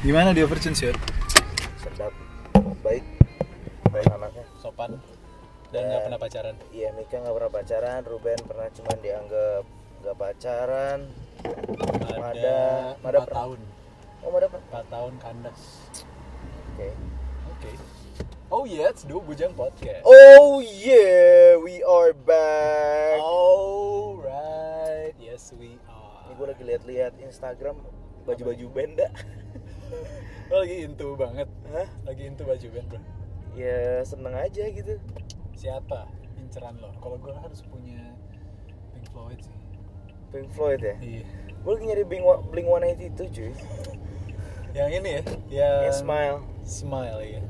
Gimana di Overtune sih? sedap baik baik anaknya Sopan dan nggak pernah pacaran. iya Mika nggak pernah pacaran Ruben pernah cuman dianggap nggak pacaran Mada Mada pernah tahun. oh Mada pernah Empat tahun kandas. oke Oke. Oh iya, it's Do Bujang Podcast. oh yeah we are back Alright, yes we ini are. gue lagi lihat-lihat Instagram baju-baju band dah Lo lagi into banget. Hah? Lagi into baju band bro. ya seneng aja gitu Siapa inceran lo? Kalau gue harus punya Pink Floyd sih. Pink Floyd ya Iya. gue lagi nyari Blink, Blink 182 cuy Yang ini ya, yang Smile Smile ya.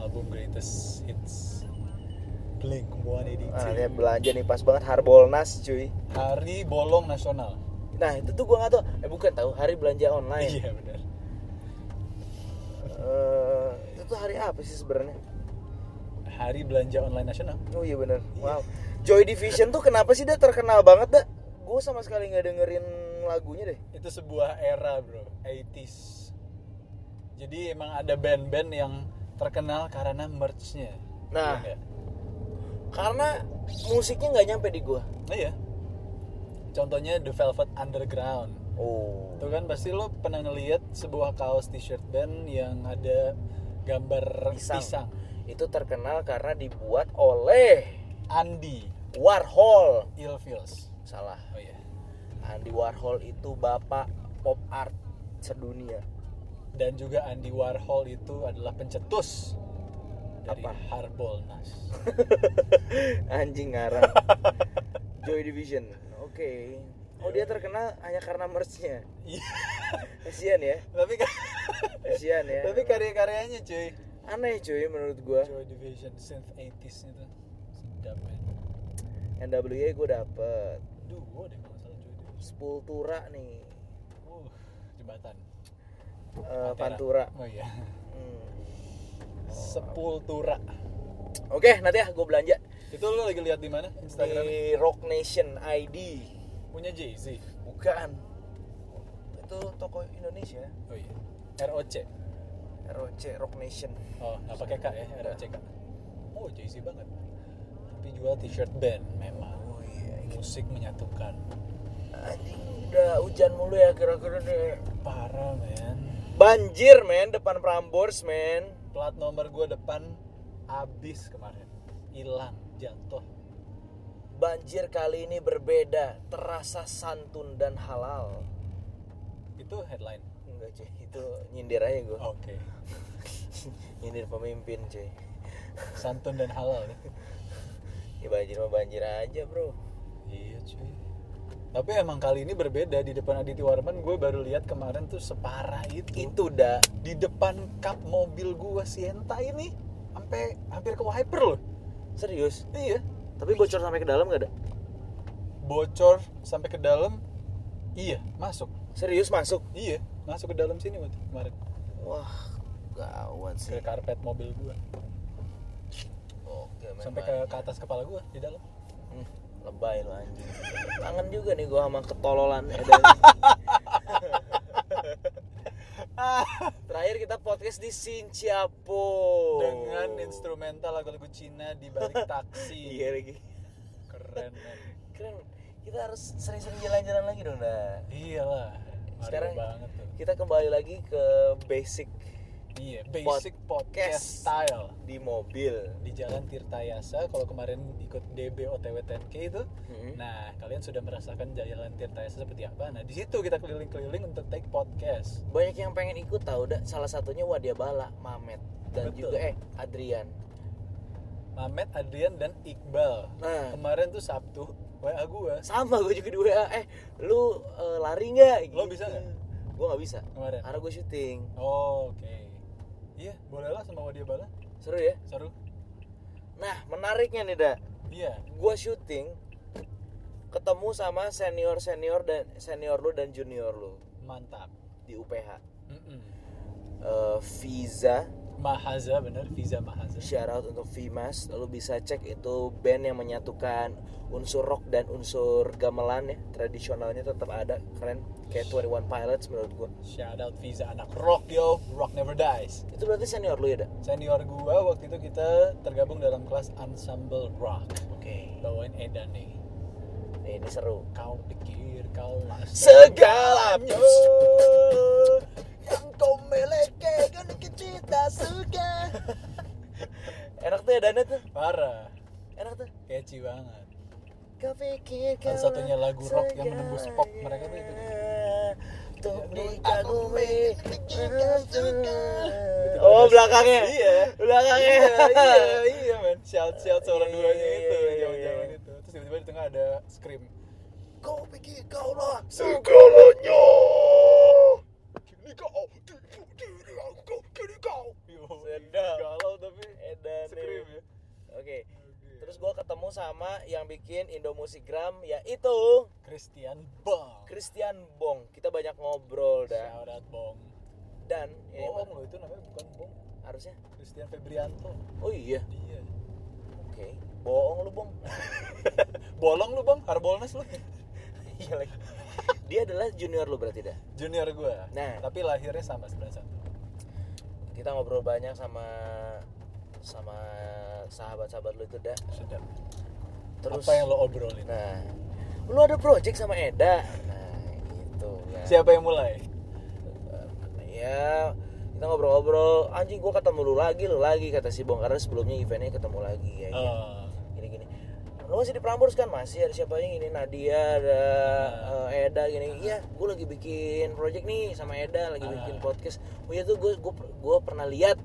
Album Greatest Hits. Blink 182. ah belanja nih pas banget Harbolnas cuy Hari Bolong Nasional. Nah itu tuh gue nggak tahu eh bukan tahu hari belanja online Iya benar. Eh, itu tuh hari apa sih sebenarnya Hari Belanja Online Nasional. oh iya bener Iya. wow Joy Division tuh kenapa sih dia terkenal banget dah gue sama sekali nggak dengerin lagunya deh Itu sebuah era bro, 80s. Jadi emang ada band-band yang terkenal karena merch-nya. Nah. Iya nggak? karena musiknya nggak nyampe di gue Nah, iya. Contohnya The Velvet Underground. oh Itu kan pasti lo pernah ngeliat sebuah kaos t-shirt band yang ada gambar Pisang. pisang. itu terkenal karena dibuat oleh Andy Warhol Ilfils. salah Oh iya. Andy Warhol itu bapak pop art sedunia Dan juga Andy Warhol itu adalah pencetus dari Apa? Harbolnas. anjing ngarang Joy Division oke oh dia terkenal hanya karena merchnya Iya. kasian ya tapi kasian ya tapi karya-karyanya cuy. aneh cuy menurut gua Joy Division synth 80s itu sedap men. NWA gue dapet Duh, gua deh kalau salah Joy Division. Sepultura nih Uh, jembatan. eh, Pantera. Pantura Oh iya. Hmm. Sepultura. oke nanti ya gue belanja Itu lo lagi lihat di mana? Instagram? di Rock Nation ID Punya Jay-Z. bukan itu toko Indonesia Oh iya. ROC. ROC Rock Nation Oh, nggak pakai K ya, ROCK. Oh, Jay-Z banget. Tapi jual t-shirt band memang. oh iya Musik menyatukan. anjing udah hujan mulu ya kira-kira deh Parah, men. banjir men depan Prambors men Plat nomor gua depan habis kemarin. Hilang, jatuh. banjir kali ini berbeda terasa santun dan halal Itu headline. enggak cuy itu nyindir aja gue Oke. nyindir pemimpin cuy Santun dan halal ya. ya banjir mah banjir aja bro Iya, cuy. Tapi emang kali ini berbeda di depan Aditya Warman gue baru lihat kemarin tuh separah itu. itu dah di depan kap mobil gua Sienta ini sampai hampir ke wiper loh. Serius Iya. tapi bocor sampai ke dalam gak ada Bocor sampai ke dalam. Iya, masuk. serius masuk Iya, masuk ke dalam sini waktu kemarin. wah gawat Ke sih karpet mobil gua. Oke. Sampai ke, ke atas kepala gua di dalam. Hmm, lebay lo anjing kangen juga nih gua sama ketololan terakhir kita podcast di Sinciapo Dengan instrumental lagu-lagu Cina di balik taksi. iya lagi Keren, men. keren kita harus sering-sering jalan-jalan lagi dong dah Iyalah. Sekarang banget tuh. kita kembali lagi ke basic Iya, basic podcast style. di mobil. Di Jalan Tirtayasa kalau kemarin ikut DB OTW 10K itu. Hmm. nah kalian sudah merasakan Jalan Tirtayasa seperti apa? Nah di situ kita keliling-keliling untuk take podcast. Banyak yang pengen ikut tahu dah salah satunya Wadia Bala Mamet dan Betul. juga eh Adrian. Mamet Adrian dan Iqbal. Nah. kemarin tuh Sabtu WA gua. Sama gue juga di WA eh lu eh, lari nggak? Lo bisa nggak? gue nggak bisa. Kemarin? Karena gue syuting. Oh, oke iya. Boleh lah sama Wadia Bala seru ya? Seru. Nah menariknya nih dah iya. Gue syuting ketemu sama senior senior dan senior lu dan junior lu. Mantap. Di UPH Mm-mm. Eh, Visa Mahaza bener Visa Mahaza. Shout out untuk Vimas. Lu bisa cek itu band yang menyatukan unsur rock dan unsur gamelan ya. Tradisionalnya tetap ada keren. Kayak 21 Pilots menurut gua. Shout out Visa anak rock yo. Rock never dies. Itu berarti senior lu ya dak? Senior gua waktu itu kita tergabung dalam kelas ensemble rock. Oke. Bawain Edan nih. Nih, ini seru. Kau pikir kau lah segalanya. Yang kau miliki kita suka enak tuh ya Dana tuh. Parah. Enak tuh. Catchy banget. Kau pikir Satu-satunya lagu rock yang menembus pop mereka tuh itu. Untuk dikagumi Oh belakangnya. Iya. Belakangnya. Iya iya men. Shout shout suara Iya, duanya iya, itu iya, zaman zaman iya. itu terus tiba-tiba di tengah ada scream. Kau pikir kau lah segalanya kini kau Yo, Sedap. galau tapi Edan scream ya. Oke Terus gua ketemu sama yang bikin Indo Musikgram Yaitu Christian Bang Christian Bong. Kita banyak ngobrol dah. Shout out Bong. Dan ini bohong lo itu namanya bukan Bong. Harusnya? Christian Febrianto. Oh iya? Iya. Oke Bohong lu Bong. Bolong lu bang harbolnas lu. Iya lagi. Dia adalah junior lu berarti dah? Junior gua. Nah. tapi lahirnya sama 91 Kita ngobrol banyak sama Sama sahabat-sahabat lu itu dah sedap. Terus apa yang lo obrolin? Nah Lu ada project sama Eda? Nah gitu ya siapa yang mulai? Ya kita ngobrol-ngobrol anjing gua ketemu lu lagi lu lagi kata si Bong karena sebelumnya eventnya ketemu lagi ya gini lu masih di Prambors kan masih ada siapa yang ini Nadia ada eh, Eda gini iya gue lagi bikin project nih sama Eda lagi Ah. bikin podcast oh iya tuh gue gue pernah lihat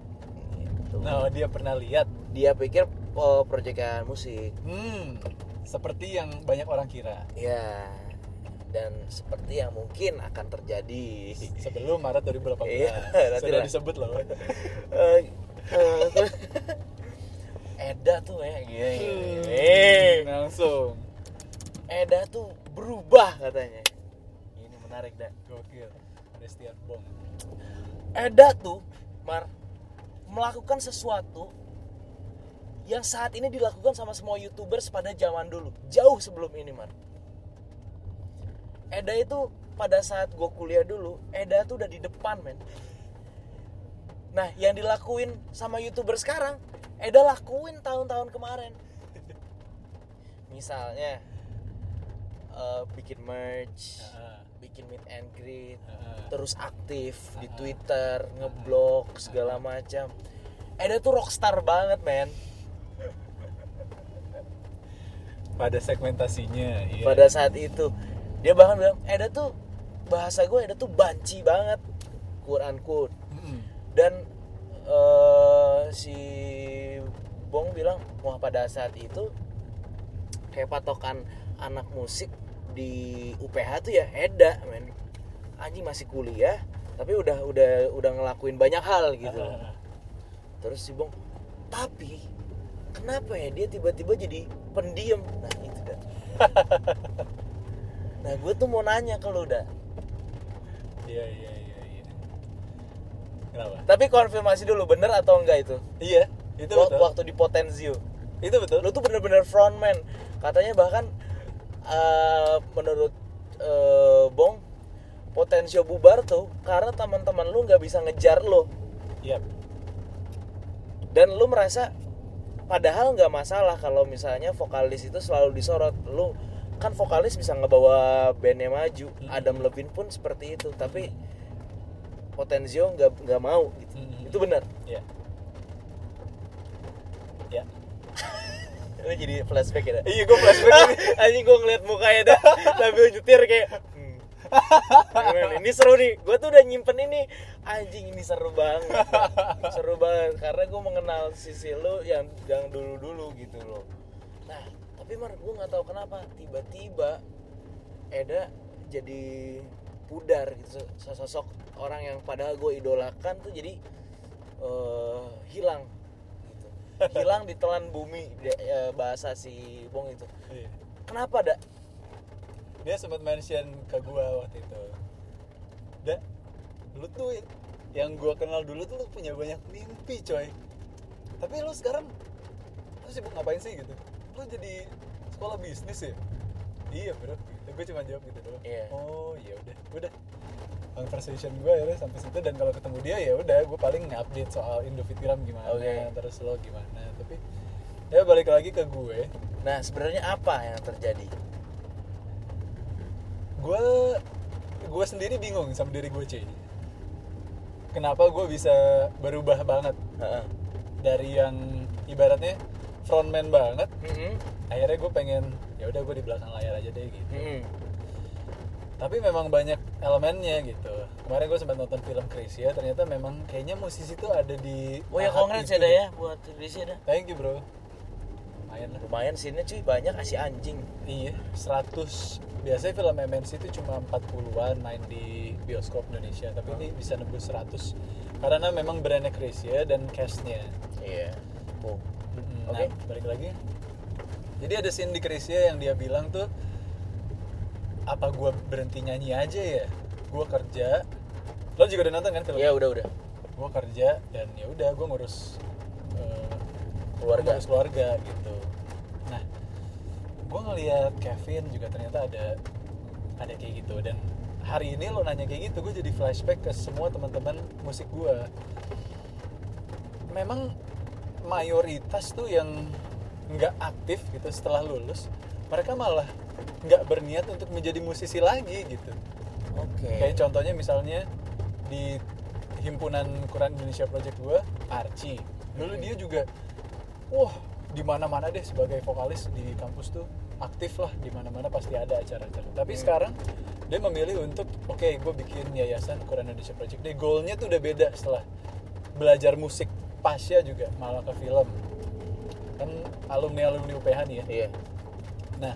gitu. Nah, dia pernah lihat. dia pikir oh proyekan musik Hmm, seperti yang banyak orang kira. ya dan seperti yang mungkin akan terjadi Sebelum Maret 2018. Iya, Sudah disebut loh. Eh, eh, Eda tuh ya gini, Hmm, langsung. Eda tuh berubah katanya. Ini menarik dah Gokil. Christian Bong. Eda tuh Mar melakukan sesuatu yang saat ini dilakukan sama semua youtubers pada zaman dulu. Jauh sebelum ini Mar. Eda itu pada saat gue kuliah dulu Eda tuh udah di depan men. Nah yang dilakuin sama youtuber sekarang Eda lakuin tahun-tahun kemarin misalnya eh, bikin merch Ah, bikin meet and greet ah. terus aktif di Twitter, ngeblok segala macam. Eda tuh rockstar banget, men. Pada segmentasinya, iya. Pada saat itu dia bahkan bilang, Eda tuh bahasa gue Eda tuh banci banget, Quran quote. Dan si Bong bilang, wah pada saat itu kayak patokan anak musik di UPH tuh ya Eda, men. Anjing masih kuliah, tapi udah udah udah ngelakuin banyak hal gitu. Terus si Bong tapi kenapa ya dia tiba-tiba jadi pendiam nah itu dah nah gue tuh mau nanya ke lu dah iya, iya. Kenapa? tapi konfirmasi dulu bener atau enggak itu Iya, itu Wak- betul. waktu di Potenzio Itu betul. lu tuh bener-bener frontman katanya bahkan eh, menurut eh, Bong Potensio bubar tuh karena teman-teman lu nggak bisa ngejar lo Iya. dan lu merasa padahal nggak masalah kalau misalnya vokalis itu selalu disorot lu kan vokalis bisa ngebawa bandnya maju Hmm. Adam Levine pun seperti itu tapi Potenzio nggak nggak mau gitu Hmm. itu benar Iya. Ya. lu jadi flashback ya? Iya, gue flashback ini. anjing gue ngeliat mukanya dah sambil nyetir kayak hmm. Ini seru nih gue tuh udah nyimpen ini anjing ini seru banget seru banget karena gue mengenal sisi lu yang yang dulu dulu gitu loh nah tapi mar gue nggak tahu kenapa tiba-tiba Eda jadi pudar gitu. Sosok orang yang padahal gue idolakan tuh jadi eh, hilang gitu. Hilang ditelan bumi dia- eh, bahasa si Bong itu. Iya. kenapa dak? Dia sempat mention ke gua waktu itu. Da, lu tuh yang gue kenal dulu tuh lu punya banyak mimpi coy. Tapi lu sekarang lu sibuk ngapain sih gitu? Lu jadi sekolah bisnis ya iya bro gitu. gue cuma jawab gitu doang Iya. oh ya udah udah conversation gue ya sampai situ dan kalau ketemu dia ya udah gue paling update soal Indofitgram gimana Oke. terus lo gimana tapi ya balik lagi ke gue nah sebenarnya apa yang terjadi gue gue sendiri bingung sama diri gue cuy kenapa gue bisa berubah banget Heeh. dari yang ibaratnya frontman banget Mm-mm. akhirnya gue pengen ya udah gue di belakang layar aja deh gitu. Mm-mm. tapi memang banyak elemennya gitu. Kemarin gue sempat nonton film Chris ya ternyata memang kayaknya musisi tuh ada di oh ya congrats itu ya ya buat Indonesia dah thank you bro. Lumayan lah. Lumayan sini cuy banyak kasih anjing. Iya, 100 biasanya film MNC itu cuma 40-an main di bioskop Indonesia, tapi ini bisa nembus 100 karena memang brandnya Chris ya dan castnya. iya. Oh. Mm, Oke. Nah, balik lagi. Jadi ada scene di Chris ya yang dia bilang tuh apa gua berhenti nyanyi aja ya? Gua kerja. Lo juga udah nonton kan film? ya udah udah Gua kerja dan ya udah gua ngurus eh, Keluarga. ngurus keluarga gitu. Nah, gue ngeliat Kevin juga ternyata ada ada kayak gitu dan hari ini lo nanya kayak gitu gue jadi flashback ke semua teman-teman musik gue memang mayoritas tuh yang nggak aktif gitu setelah lulus mereka malah nggak berniat untuk menjadi musisi lagi gitu. Oke. Kayak contohnya misalnya di himpunan Quran Indonesia Project gue Archie dulu dia juga wah di mana mana deh sebagai vokalis di kampus tuh aktif lah di mana mana pasti ada acara-acara. Tapi Hmm. sekarang dia memilih untuk oke gue bikin yayasan Quran Indonesia Project deh goalnya tuh udah beda setelah belajar musik pasca juga malah ke film kan alumni alumni UPH nih ya iya Nah,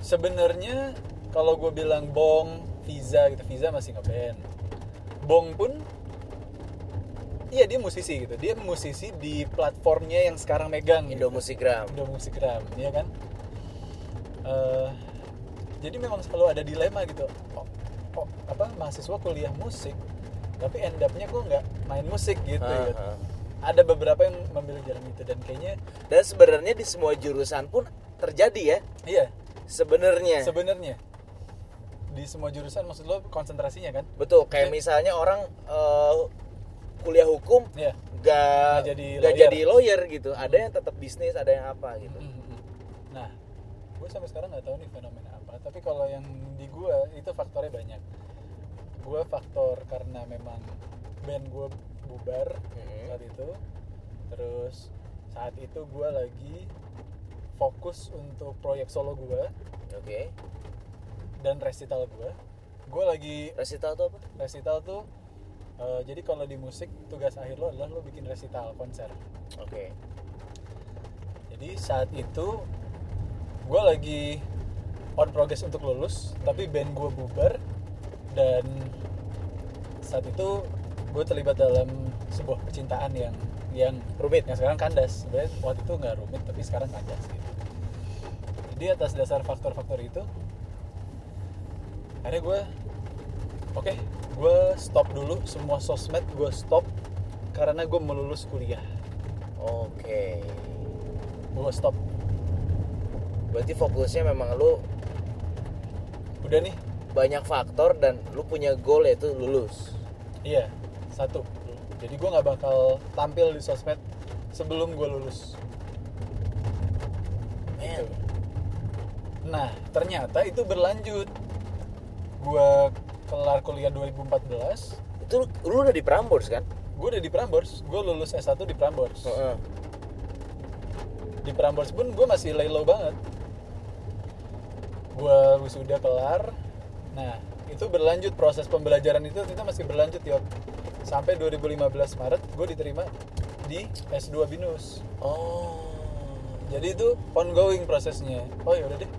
sebenarnya kalau gue bilang Bong, Visa gitu, Visa masih ngeband. Bong pun, iya dia musisi gitu. Dia musisi di platformnya yang sekarang megang. Indo gitu. Musikgram Indo Musikgram, iya kan? Eh, jadi memang selalu ada dilema gitu. Oh, oh, apa mahasiswa kuliah musik, tapi end up-nya gue nggak main musik gitu. Ah, gitu. Ada beberapa yang memilih jalan itu dan kayaknya, dan sebenarnya di semua jurusan pun terjadi ya iya sebenarnya sebenarnya di semua jurusan maksud lo konsentrasinya kan betul kayak Oke. misalnya orang eh, kuliah hukum Iya. gak Nggak jadi nggak lawyer. jadi lawyer gitu ada yang tetap bisnis ada yang apa gitu Mm-mm. nah gue sampai sekarang nggak tahu nih fenomena apa tapi kalau yang di gue itu faktornya banyak gue faktor karena memang band gue bubar Mhm. saat itu. Terus saat itu gue lagi fokus untuk proyek solo gue oke. dan resital gue gue lagi resital tuh apa? Resital tuh eh, jadi kalau di musik tugas akhir lo adalah lo bikin resital konser. Oke. Jadi saat itu gue lagi on progress untuk lulus tapi band gue bubar dan saat itu gue terlibat dalam sebuah percintaan yang yang rumit. Yang sekarang kandas. Sebenarnya waktu itu nggak rumit tapi sekarang kandas gitu. Jadi atas dasar faktor-faktor itu akhirnya gue oke gue stop dulu semua sosmed gue stop karena gue mau lulus kuliah. Oke. Gue stop. Berarti fokusnya memang lu udah nih. banyak faktor dan lu punya goal yaitu lulus. Iya, satu. Jadi gue nggak bakal tampil di sosmed sebelum gue lulus. men Nah, ternyata itu berlanjut. Gue kelar kuliah 2014, itu lu, udah di Prambors kan gue udah di Prambors. Gue lulus S1 di Prambors. Heeh. Di Prambors pun gue masih lay low banget. Gue wisuda kelar. Nah, itu berlanjut proses pembelajaran itu ternyata masih berlanjut ya. Sampai 2015 Maret gue diterima di S2 Binus. oh. Jadi itu ongoing prosesnya. Oh ya udah deh.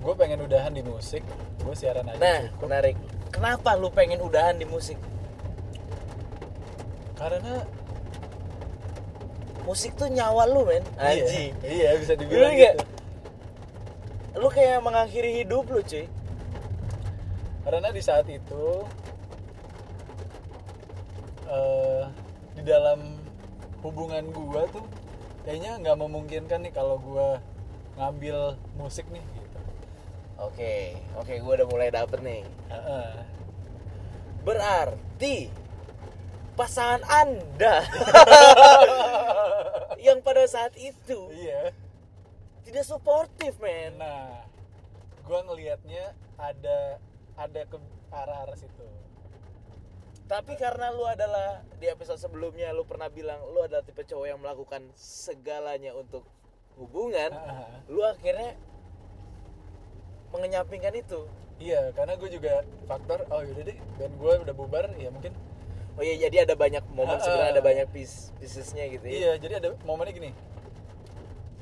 Gue pengen udahan di musik gue siaran aja. Nah cukup menarik. Kenapa lu pengen udahan di musik? Karena musik tuh nyawa lu men. Anjing. iya, iya bisa dibilang gitu. Lu kayak mengakhiri hidup lu cuy. Karena di saat itu dalam hubungan gua tuh kayaknya nggak memungkinkan nih kalau gua ngambil musik nih gitu Oke, oke, gue udah mulai dapet nih. Heeh. Berarti pasangan Anda yang pada saat itu iya tidak suportif, men. nah gua ngelihatnya ada ada ke arah arah situ Tapi karena lu adalah di episode sebelumnya lu pernah bilang lu adalah tipe cowok yang melakukan segalanya untuk hubungan, Heeh. lu akhirnya mengenyampingkan itu. iya karena gue juga faktor oh yaudah deh band gue udah bubar ya mungkin Oh iya, jadi ada banyak momen Ah, sebenarnya ada banyak piece piecesnya gitu ya. iya jadi ada momennya gini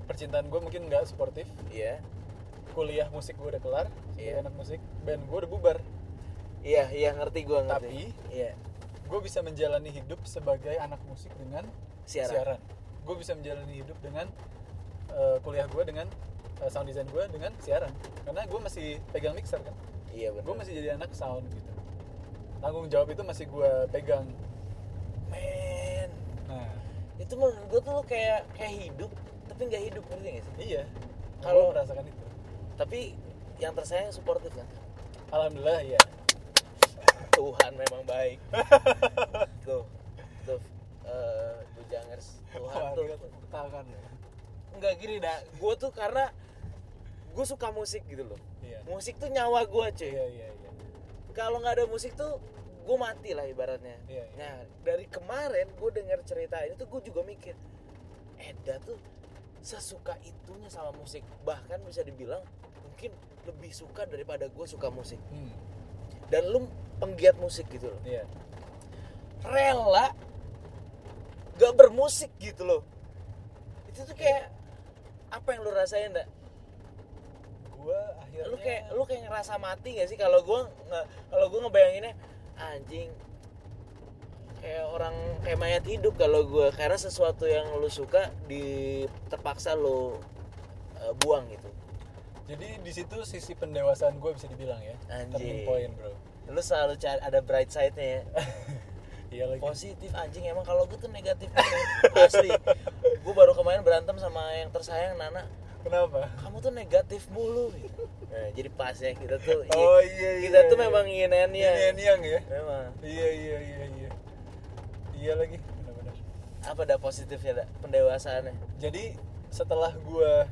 percintaan gue mungkin nggak sportif Iya. kuliah musik gue udah kelar Iya. anak musik band gue udah bubar Iya, iya ngerti gua ngerti. Tapi, iya, gue bisa menjalani hidup sebagai anak musik dengan siaran. gue bisa menjalani hidup dengan eh, kuliah gue dengan eh, sound design gue dengan siaran. Karena gue masih pegang mixer kan? Iya benar. gue masih jadi anak sound gitu. Tanggung jawab itu masih gue pegang. Men, nah. Itu menurut gua tuh kayak kayak hidup tapi nggak hidup ngerti gak sih? iya. Kalau- kalau merasakan itu. Tapi yang tersayang suportif kan? alhamdulillah ya Tuhan memang baik. tuh, tuh, eh Bujangers, Tuhan tuh tangan ya nggak gini dah. Gue tuh karena gue suka musik gitu loh. iya Musik tuh nyawa gue cuy. iya iya iya Kalau nggak ada musik tuh gue mati lah ibaratnya. Iya, iya. Nah dari kemarin gue dengar cerita ini tuh gue juga mikir, Eda tuh sesuka itunya sama musik. Bahkan bisa dibilang mungkin lebih suka daripada gue suka musik. hmm, Dan lu penggiat musik gitu loh. iya Rela gak bermusik gitu loh. Itu tuh kayak apa yang lu rasain dak? gue akhirnya Lu kayak lu kayak ngerasa mati gak sih kalau gua nggak kalau gua ngebayanginnya anjing kayak orang kayak mayat hidup kalau gua karena sesuatu yang lu suka di terpaksa lu eh, buang gitu. Jadi di situ sisi pendewasaan gue bisa dibilang ya Anjing. turning point bro Lu selalu cari ada bright side-nya ya. iya lagi Positif anjing emang kalau gue tuh negatif. Asli. Gue baru kemarin berantem sama yang tersayang Nana. kenapa Kamu tuh negatif mulu. gitu. Nah, jadi pas ya kita tuh Oh, iya, kita iya, tuh iya. memang yin yang. Yin and yang ya Memang. iya iya iya iya iya lagi benar-benar Apa dah positifnya dah pendewasaannya? jadi setelah gua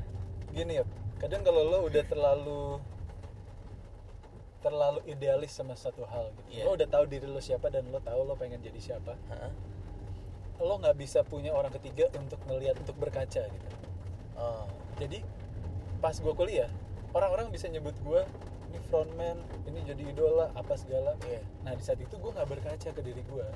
gini ya kadang kalau lo udah terlalu terlalu idealis sama satu hal gitu Iya. lo udah tahu diri lo siapa dan lo tahu lo pengen jadi siapa Hah? lo nggak bisa punya orang ketiga untuk ngelihat untuk berkaca gitu Oh. jadi pas gua kuliah orang-orang bisa nyebut gua ini frontman ini jadi idola apa segala Iya. nah di saat itu gua nggak berkaca ke diri gua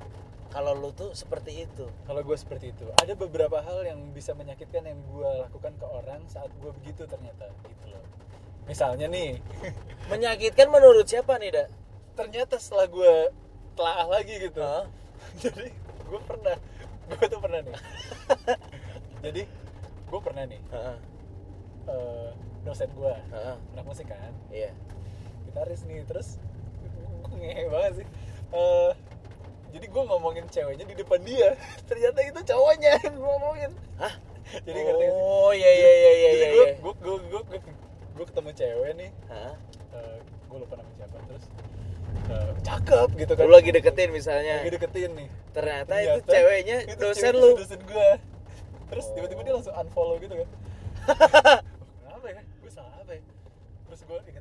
Kalau lu tuh seperti itu. kalau gue seperti itu ada beberapa hal yang bisa menyakitkan yang gue lakukan ke orang saat gue begitu ternyata gitu loh misalnya nih Menyakitkan menurut siapa nih, Dak? ternyata setelah gue telaah lagi gitu Hah? jadi gue pernah gue tuh pernah nih jadi gue pernah nih Heeh. eh, dosen gue Heeh. anak musik kan Iya. gitaris nih terus gue ngehe banget sih Eh, jadi gue ngomongin ceweknya di depan dia ternyata itu cowoknya yang gue ngomongin Hah? jadi ngerti nggak sih? Oh, iya iya iya iya Jadi iya. gue iya. gue gue gue gue gue ketemu cewek nih Hah? gue lupa nama siapa terus eh, cakep gitu kan Lu lagi deketin misalnya. lagi deketin nih Ternyata, Ternyata itu ceweknya itu dosen lu. dosen gue terus Oh. tiba-tiba dia langsung unfollow gitu kan kenapa ya gue salah apa ya terus gue anjing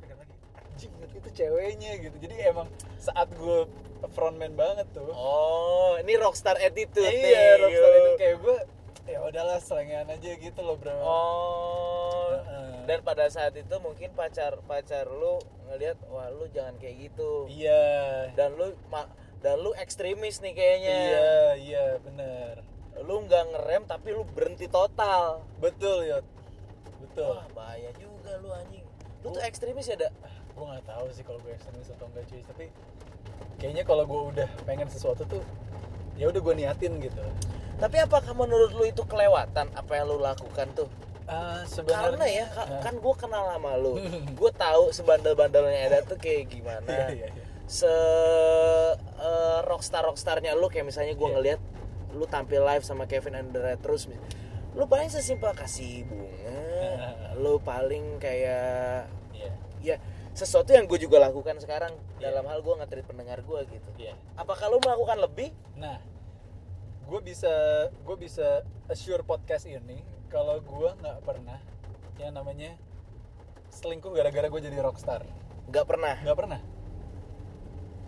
itu ceweknya gitu jadi emang saat gue frontman banget tuh Oh, ini rockstar attitude iya nih. rockstar yuk. itu kayak gue ya udahlah selengean aja gitu loh bro Oh. Heeh. Dan pada saat itu mungkin pacar pacar lu ngelihat wah lu jangan kayak gitu. iya Dan lu dan lu ekstremis nih kayaknya. iya iya bener Lu nggak ngerem tapi lu berhenti total. betul yot betul Wah, bahaya juga lu anjing. Lu tuh ekstremis ya, Dak? Gue nggak tahu sih kalau gue ekstremis atau enggak cuy tapi kayaknya kalau gue udah pengen sesuatu tuh ya udah gue niatin gitu Tapi apakah menurut lu itu kelewatan apa yang lu lakukan tuh? Ah, sebenarnya Karena ya ka- Nah, kan gue kenal sama lu. gue tahu sebandel-bandelnya Eda tuh kayak gimana. iya, iya, iya. se eh, rockstar rockstarnya lu kayak misalnya gue Iya. ngelihat lu tampil live sama Kevin Andrea terus lu paling sesimpel kasih bunga lu paling kayak Iya. ya sesuatu yang gue juga lakukan sekarang Iya. dalam hal gue nge pendengar gue gitu Iya. apakah lu melakukan lebih Nah, gue bisa gue bisa assure podcast ini kalau gue nggak pernah yang namanya selingkuh gara-gara gue jadi rockstar. nggak pernah Nggak pernah.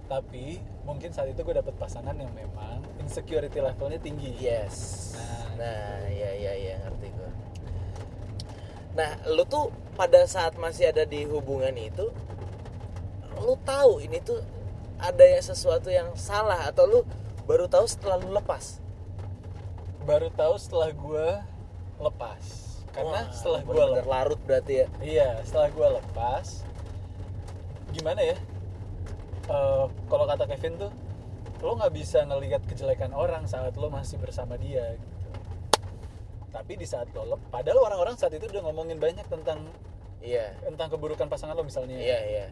Tapi mungkin saat itu gue dapet pasangan yang memang insecurity levelnya tinggi. yes Nah, nah ya ya ya ngerti gue nah lu tuh pada saat masih ada di hubungan itu lu tahu ini tuh ada ya sesuatu yang salah atau lu baru tahu setelah lu lepas Baru tahu setelah gue lepas. Karena Wah, setelah gue bener-bener larut berarti ya Iya, setelah gue lepas, gimana ya? Eh, kalau kata Kevin tuh, lo nggak bisa ngelihat kejelekan orang saat lo masih bersama dia. Gitu. Tapi di saat lo lepas, padahal orang-orang saat itu udah ngomongin banyak tentang iya tentang keburukan pasangan lo misalnya. iya iya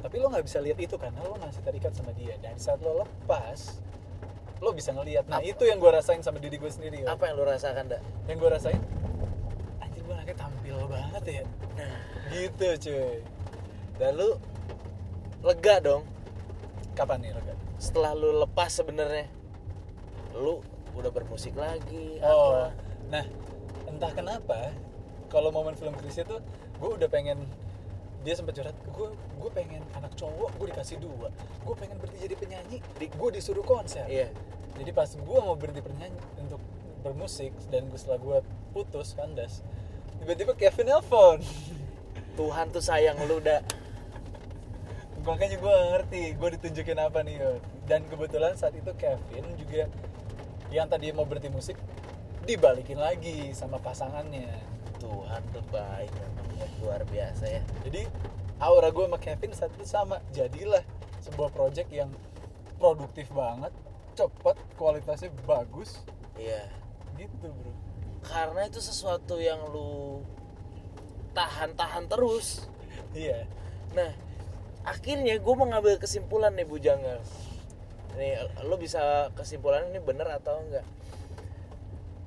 Tapi lo nggak bisa lihat itu karena lo masih terikat sama dia. Dan saat lo lepas, lo bisa ngelihat. Nah Apa? itu yang gue rasain sama diri gue sendiri. Apa yang lu rasakan dak Yang gue rasain, anjir gue anaknya tampil banget ya. nah Gitu cuy. dan lu lega dong Kapan nih Lega? setelah lu lepas sebenarnya lu udah bermusik lagi Oh, apa nah entah kenapa kalau momen film Krisya tuh gue udah pengen dia sempat curhat gue gue pengen anak cowok gue dikasih dua. Gue pengen berhenti jadi penyanyi di gue disuruh konser. Iya. Jadi pas gue mau berhenti penyanyi untuk bermusik dan gue setelah gue putus kandas tiba-tiba Kevin nelpon. Tuhan tuh sayang lu udah makanya gue ngerti gue ditunjukin apa nih dan kebetulan saat itu Kevin juga yang tadi mau berhenti musik dibalikin lagi sama pasangannya. Tuhan tuh baik memang ya, luar biasa ya. Jadi aura gue sama Kevin saat itu sama. Jadilah sebuah project yang produktif banget cepet kualitasnya bagus. Iya. Gitu bro. Karena itu sesuatu yang lu tahan-tahan terus. Iya. Nah akhirnya gue mengambil kesimpulan nih Bujangga nih lo bisa kesimpulan ini bener atau enggak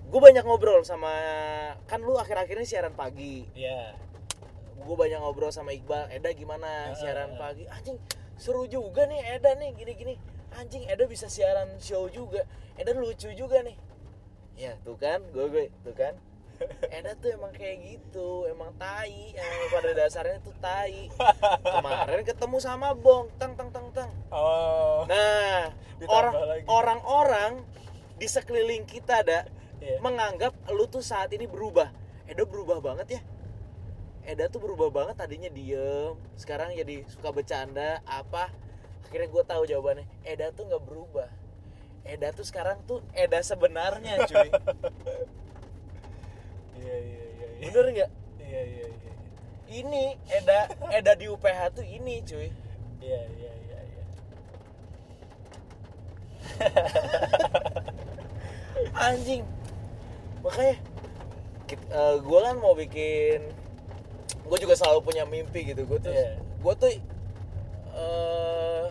gue banyak ngobrol sama kan lu akhir-akhir ini siaran pagi. Iya. Gue banyak ngobrol sama Iqbal Eda gimana Ah, siaran ah. pagi? Anjing seru juga nih Eda nih gini-gini. Anjing Eda bisa siaran show juga. Eda lucu juga nih. Ya tuh kan gue gue tuh kan. Eda tuh emang kayak gitu emang tai emang pada dasarnya tuh tai. Kemarin ketemu sama Bong. Tang tang tang tang oh. Nah orang lagi. orang-orang di sekeliling kita ada Iya. menganggap lu tuh saat ini berubah. Eda berubah banget ya. Eda tuh berubah banget tadinya diem sekarang jadi suka bercanda apa? Akhirnya gue tahu jawabannya Eda tuh nggak berubah. Eda tuh sekarang tuh Eda sebenarnya cuy. Iya iya iya iya. Bener nggak? Iya iya iya ini Eda Eda di UPH tuh ini cuy. Iya iya iya iya. Anjing makanya gue kan mau bikin gue juga selalu punya mimpi gitu. Gue tuh Iya. gue tuh eh,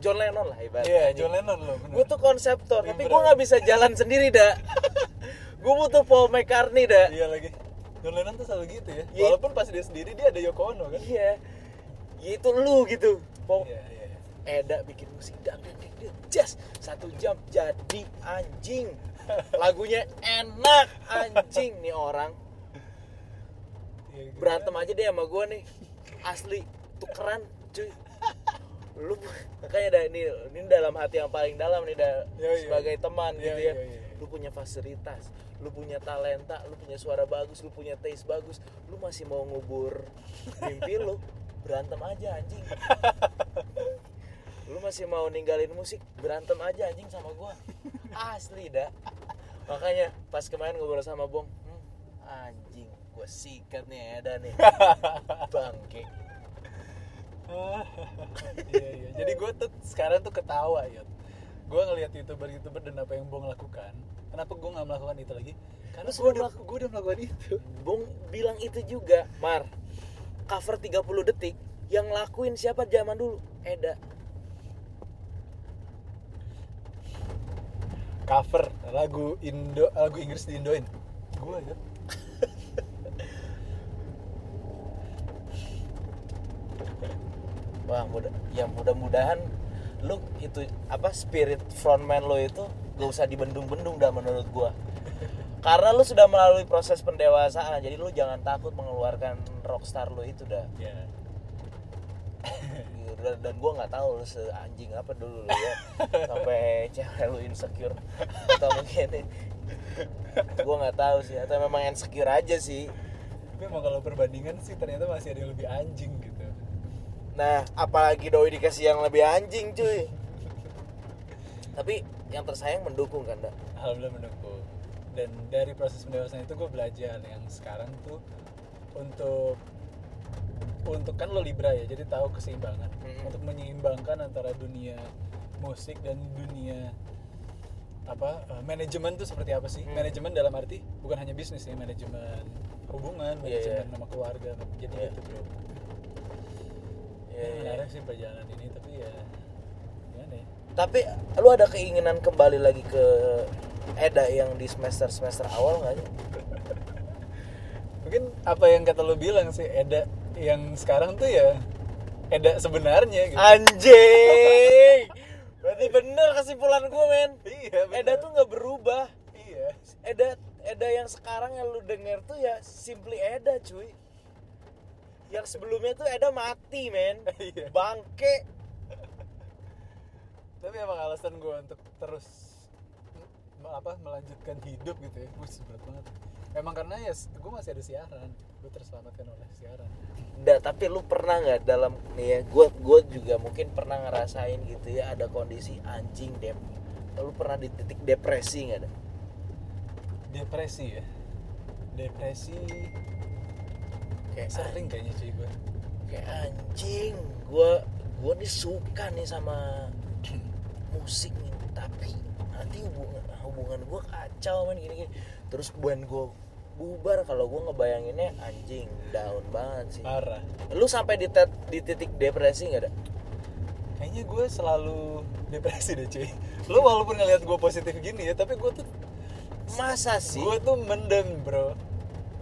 John Lennon lah ibaratnya. Iya John Lennon lo bener. Gue tuh konseptor tapi gue nggak bisa jalan sendiri dah gue butuh Paul McCartney dah iya lagi. John Lennon tuh selalu gitu ya. Iya. walaupun pas dia sendiri dia ada Yoko Ono kan? Iya. Ya itu lu gitu. Paul iya iya iya. Eda bikin musik dang dang dang dang jas satu jam jadi anjing lagunya enak anjing. Nih orang. Berantem aja deh sama gue nih. Asli tukeran cuy. Lu makanya ada ini ini dalam hati yang paling dalam nih dah iya. sebagai teman Iya, gitu ya. iya, iya. lu punya fasilitas lu punya talenta lu punya suara bagus lu punya taste bagus lu masih mau ngubur mimpi lu berantem aja anjing lu masih mau ninggalin musik berantem aja anjing sama gua. Asli dah. Makanya pas kemarin ngobrol sama bong hmm, anjing gua sikat nih Eda nih. Bangke. Iya iya. Jadi gue tuh sekarang tuh ketawa ya gue ngelihat youtuber youtuber dan apa yang bong lakukan. Kenapa gue nggak melakukan itu lagi? Karena gue sudah udah gue udah melakukan itu. Bong bilang itu juga Mar cover 30 detik yang lakuin siapa zaman dulu? Eda cover lagu Indo lagu Inggris di Indoin. Gue ya. Wah mudah ya mudah-mudahan lu itu apa spirit frontman lo itu gak usah dibendung-bendung dah menurut gua. Karena lu sudah melalui proses pendewasaan jadi lu jangan takut mengeluarkan rockstar lu itu dah. Ya dan, dan gue nggak tahu lu seanjing apa dulu lu ya. Sampai cewek lu insecure. Atau mungkin gue nggak tahu sih atau memang insecure aja sih. Tapi emang kalau perbandingan sih ternyata masih ada yang lebih anjing gitu. Nah apalagi doi dikasih yang lebih anjing cuy. Tapi yang tersayang mendukung kan dak? Alhamdulillah mendukung. Dan dari proses pendewasaan itu gue belajar. Yang sekarang tuh untuk untuk kan lo libra ya jadi tahu keseimbangan Mm-mm. untuk menyeimbangkan antara dunia musik dan dunia apa eh, manajemen tuh seperti apa sih Hmm. manajemen dalam arti bukan hanya bisnis ya manajemen hubungan Iya, manajemen iya. sama keluarga jadi Iya. gitu bro Iya, Ya, iya. menarik sih perjalanan ini tapi ya gimana ya tapi lu ada keinginan kembali lagi ke Eda yang di semester semester awal nggak sih mungkin apa yang kata lo bilang sih Eda yang sekarang tuh ya Eda sebenarnya gitu. Anjing! Berarti bener kesimpulan gue men. Iya bener. Eda tuh nggak berubah. Iya. Eda Eda yang sekarang yang lu denger tuh ya simply Eda cuy. Yang sebelumnya tuh Eda mati men. Iya. bangke. Tapi emang alasan gue untuk terus apa melanjutkan hidup gitu ya gue berat banget. Emang karena ya gue masih ada siaran gue terselamatkan oleh siaran Nggak, tapi lu pernah nggak dalam nih ya gue gue juga mungkin pernah ngerasain gitu ya ada kondisi anjing dep lu pernah di titik depresi nggak ada depresi ya? Depresi kayak sering kayaknya cuy gue kayak anjing gue gue nih suka nih sama musik nih tapi nanti hubungan hubungan gue kacau men gini gini terus buan gue bubar kalau gue ngebayanginnya anjing down banget sih. Parah. Lu sampai di, tet- di titik depresi nggak ada kayaknya gue selalu depresi deh cuy. Lo walaupun ngeliat gue positif gini ya tapi gue tuh masa sih? gue tuh mendem bro.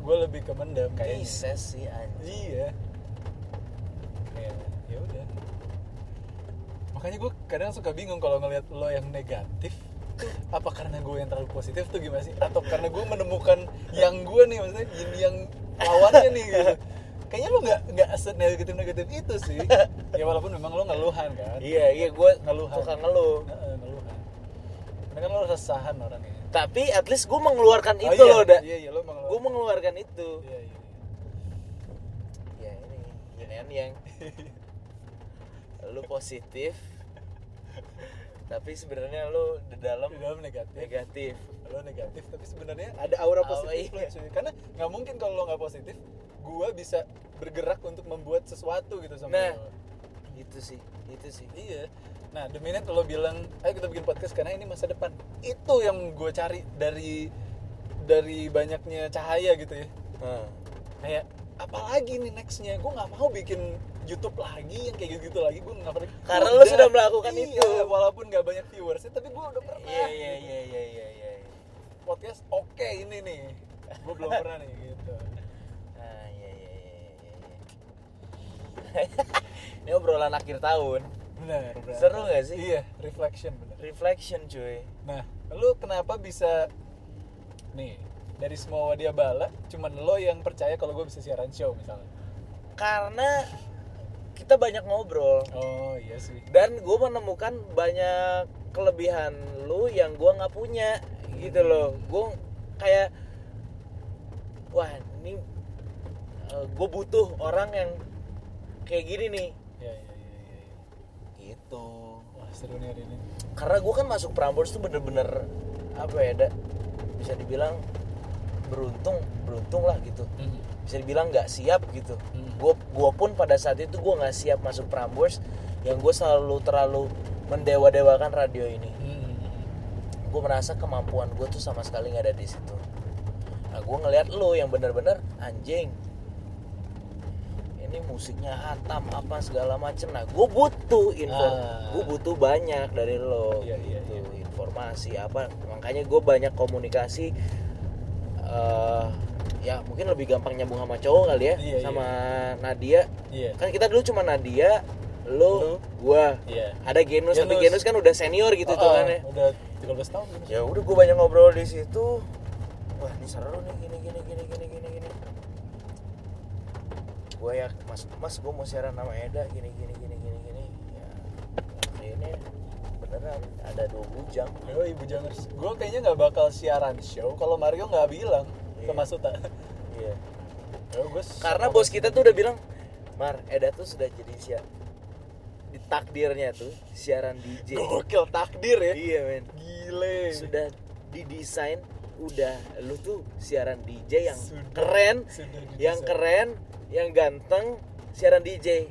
Gue lebih ke mendem kayaknya. Bisa sih anjing. Iya. Ya ya udah. Makanya gue kadang suka bingung kalau ngelihat lo yang negatif tuh apa karena gue yang terlalu positif tuh gimana sih? Atau karena gue menemukan yang gue nih maksudnya yin yang lawannya nih gitu. Kayaknya lo nggak nggak negatif negatif itu sih. Ya walaupun memang lo ngeluhan kan. Iya iya gue Ngeluhan. suka ngeluh. Ngeluhan. Karena kan lo resahan orangnya. Tapi at least gue mengeluarkan Oh itu iya, loh dah iya iya lo mengeluarkan gue mengeluarkan itu. Iya iya ya ini yin yang lu positif tapi sebenarnya lu di dalam di dalam negatif. negatif. Lo negatif tapi sebenarnya ada aura Oh, positif lo iya. cuy. Karena nggak mungkin kalau lo nggak positif gua bisa bergerak untuk membuat sesuatu gitu sama Nah. lo. itu sih itu sih. Iya. Nah the minute lo bilang ayo kita bikin podcast karena ini masa depan itu yang gue cari dari dari banyaknya cahaya gitu ya. Nah, kayak apalagi nih nextnya? Gue nggak mau bikin YouTube lagi yang kayak gitu, lagi gue nggak pernah Karena lo sudah melakukan iya, itu. walaupun nggak banyak viewers tapi gue udah pernah. Iya iya iya iya iya iya. Podcast oke ini nih. Gue belum pernah nih gitu. Ah iya iya iya iya iya. ini obrolan akhir tahun. Benar benar. Seru nggak sih? iya reflection benar. Reflection cuy. Nah lu kenapa bisa nih dari semua wadia bala cuman lo yang percaya kalau gue bisa siaran show misalnya? Karena kita banyak ngobrol. Oh iya sih. Dan gue menemukan banyak kelebihan lu yang gue nggak punya gitu loh. Gue kayak wah ini gue butuh orang yang kayak gini nih. Iya iya iya iya. gitu. Wah seru nih hari ini. Karena gue kan masuk Prambors tuh bener-bener apa ya da, bisa dibilang beruntung beruntung lah gitu. Hmm. Bisa dibilang nggak siap gitu Hmm. gue gua pun pada saat itu gue nggak siap masuk Prambors yang gue selalu terlalu mendewa-dewakan radio ini Hmm. gue merasa kemampuan gue tuh sama sekali nggak ada di situ nah gue ngelihat lo yang bener-bener anjing ini musiknya hatam apa segala macem nah gue butuh info Ah. gue butuh banyak dari lo Iya, iya, gitu, iya. informasi apa makanya gue banyak komunikasi eh ya mungkin lebih gampang nyambung sama cowok kali ya Iya, sama Nadia. Iya. Kan kita dulu cuma Nadia Lu. lo gua. Iya. Ada Genus, tapi Genus. Genus kan udah senior gitu tuh Oh, kan ya. udah 13 tahun gitu. ya udah gue banyak ngobrol di situ. Wah ini seru nih gini gini gini gini gini gini. Gue ya mas mas gue mau siaran sama Eda gini gini gini gini gini. Ya ini beneran ada dua bujang. Oh, ibu jangers. Gue kayaknya nggak bakal siaran show kalau Mario nggak bilang ke Iya. Mas Uta. iya Ya, gua karena sama bos kita tuh udah bilang Mar Eda tuh sudah jadi siar di takdirnya tuh siaran DJ gokil takdir ya. iya men Gile. sudah didesain udah lu tuh siaran DJ yang Sudah- keren sudah yang keren yang ganteng siaran DJ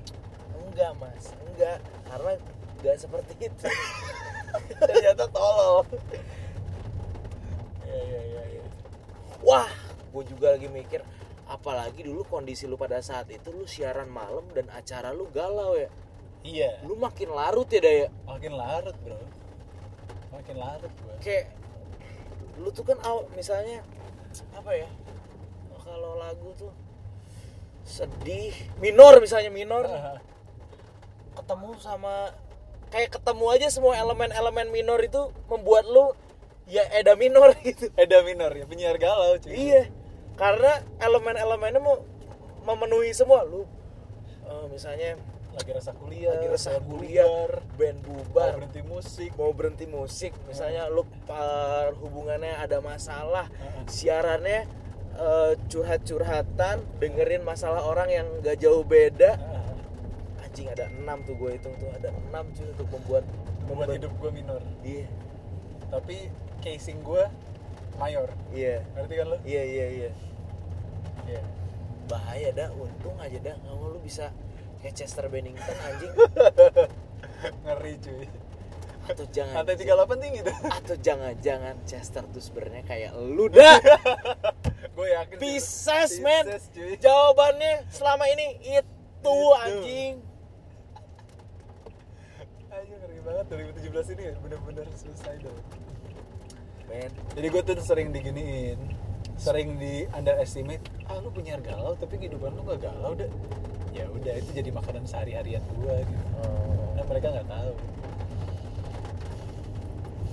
enggak mas enggak karena enggak seperti itu Ternyata tolol. Iya iya iya. iya. wah gue juga lagi mikir apalagi dulu kondisi lu pada saat itu lu siaran malam dan acara lu galau ya Iya. lu makin larut ya daya Makin larut bro. Makin larut gua. kayak lu tuh kan misalnya apa ya kalau lagu tuh sedih minor misalnya minor ketemu sama kayak ketemu aja semua elemen-elemen minor itu membuat lu ya eda minor gitu Eda minor ya penyiar galau cuy. iya karena elemen-elemennya mau memenuhi semua lu eh, misalnya Lagi rasa kuliah. lagi resah band kuliah bubar, band mau bubar berhenti musik. mau berhenti musik misalnya lu par hubungannya ada masalah Heeh. siarannya eh, curhat-curhatan dengerin masalah orang yang gak jauh beda Ah, anjing ada enam tuh gue hitung tuh ada enam cuy untuk membuat Membuat hidup gua minor. iya Tapi casing gua mayor. iya Ngerti kan lo? iya iya iya Iya. bahaya dah untung aja dah nggak lu bisa kayak Chester Bennington anjing Ngeri cuy. atau jangan Lantai 38 tinggi tuh. atau jangan-jangan Chester tuh sebenarnya kayak lu dah Gue yakin. Pisces men Pisces, cuy. jawabannya selama ini itu Itu. anjing Ayo ngeri banget 2017 ini ya bener-bener suicidal. Men Jadi gue tuh sering diginiin, sering di underestimate. Ah lu punya galau tapi kehidupan lu gak galau deh. Ya udah itu jadi makanan sehari-harian gue gitu. oh. Nah mereka nggak tahu.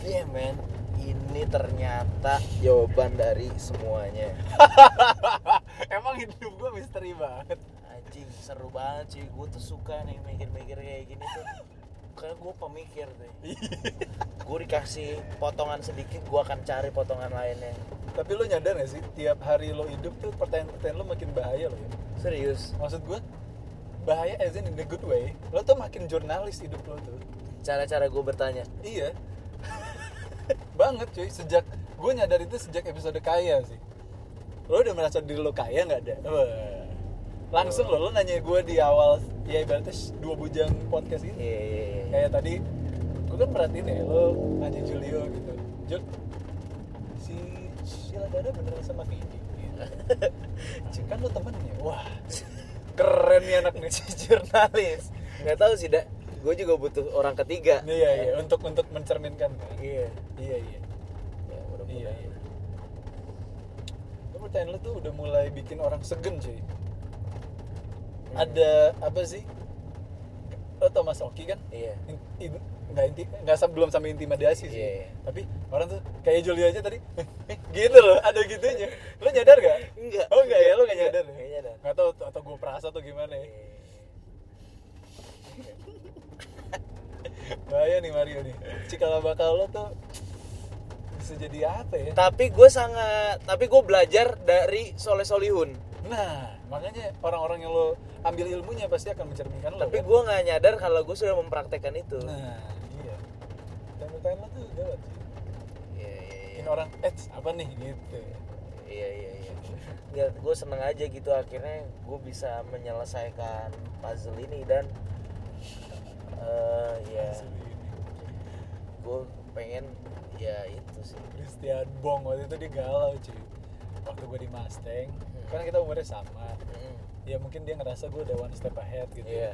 iya men ini ternyata jawaban dari semuanya Emang hidup gue misteri banget. anjing seru banget sih gue tuh suka nih mikir-mikir kayak gini tuh karena gue pemikir tuh gue dikasih potongan sedikit gue akan cari potongan lainnya tapi lo nyadar gak sih tiap hari lo hidup tuh pertanyaan-pertanyaan lo makin bahaya lo ya. serius Maksud gue bahaya as in in a good way. Lo tuh makin jurnalis hidup lo tuh. cara-cara gue bertanya Iya. banget cuy sejak gue nyadar itu sejak episode kaya sih lo udah merasa diri lo kaya nggak ada. Langsung lo lo nanya gue di awal ya ibaratnya dua bujang podcast ini. Iya iya iya. Kayak tadi gue kan perhatiin ya lo nanya Julio gitu. Jul si Sheila Dada beneran sama Vidi gitu. kan lo temennya wah keren nih anak nih jurnalis. Nggak tahu sih dak. Gue juga butuh orang ketiga. Iya iya untuk untuk mencerminkan kan? Iya. Iya iya. Ya iya iya. Pertanyaan tuh udah mulai bikin orang segen cuy. Ada apa sih? Lo tau Mas Oki kan? Iya. Nggak inti nggak belum sampai intimidasi sih. Iya. tapi orang tuh kayak Julio aja tadi gitu loh ada gitunya. Lo nyadar gak enggak. Oh enggak ya? Lo Enggak, nyadar? Ya? nggak nyadar. nggak tahu atau, atau gue perasa atau gimana ya? Bahaya nih Mario nih. Cikala bakal lo tuh bisa jadi apa ya? Tapi gue sangat tapi gue belajar dari Soleh Solihun. Nah makanya orang-orang yang lo ambil ilmunya pasti akan mencerminkan lo tapi kan? gue nggak nyadar kalau gue sudah mempraktekkan itu. Nah iya. Pertanyaan lo tuh gawat sih. Iya iya iya. Orang eh apa nih? Gitu. Iya iya iya. Ya gue seneng aja gitu. Akhirnya gue bisa menyelesaikan puzzle ini dan eh ya gue pengen ya itu sih. Christian Bong waktu itu dia galau cuy. Waktu gue di Mustang Kan kita umurnya sama Mm. ya mungkin dia ngerasa gue udah one step ahead gitu Iya.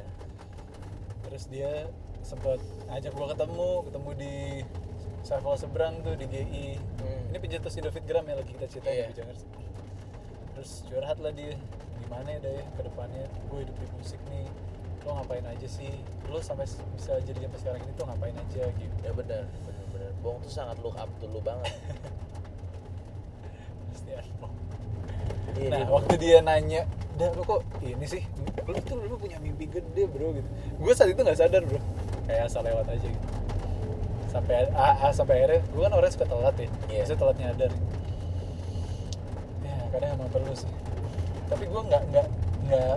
terus dia sempat ngajak gue ketemu ketemu di Saiful seberang tuh di GI Hmm. ini pencetus Indofit Gram ya lagi kita ceritain Iya. di terus curhat lah dia gimana ya deh ke depannya gue hidup di musik nih lo ngapain aja sih lo sampai bisa jadi sampai sekarang ini tuh ngapain aja gitu Ya benar, benar benar. Bong tuh sangat look up to lu banget. pasti ada Iya, nah dia- waktu dia nanya dah lo kok ini sih? Lo tuh dulu punya mimpi gede bro gitu. Gue saat itu nggak sadar bro. Kayak asal lewat aja gitu. Sampai ah, ah, sampai akhirnya gue kan orang suka telat ya. Iya. biasanya telat nyadar. Ya kadang emang perlu sih. Tapi gue nggak nggak nggak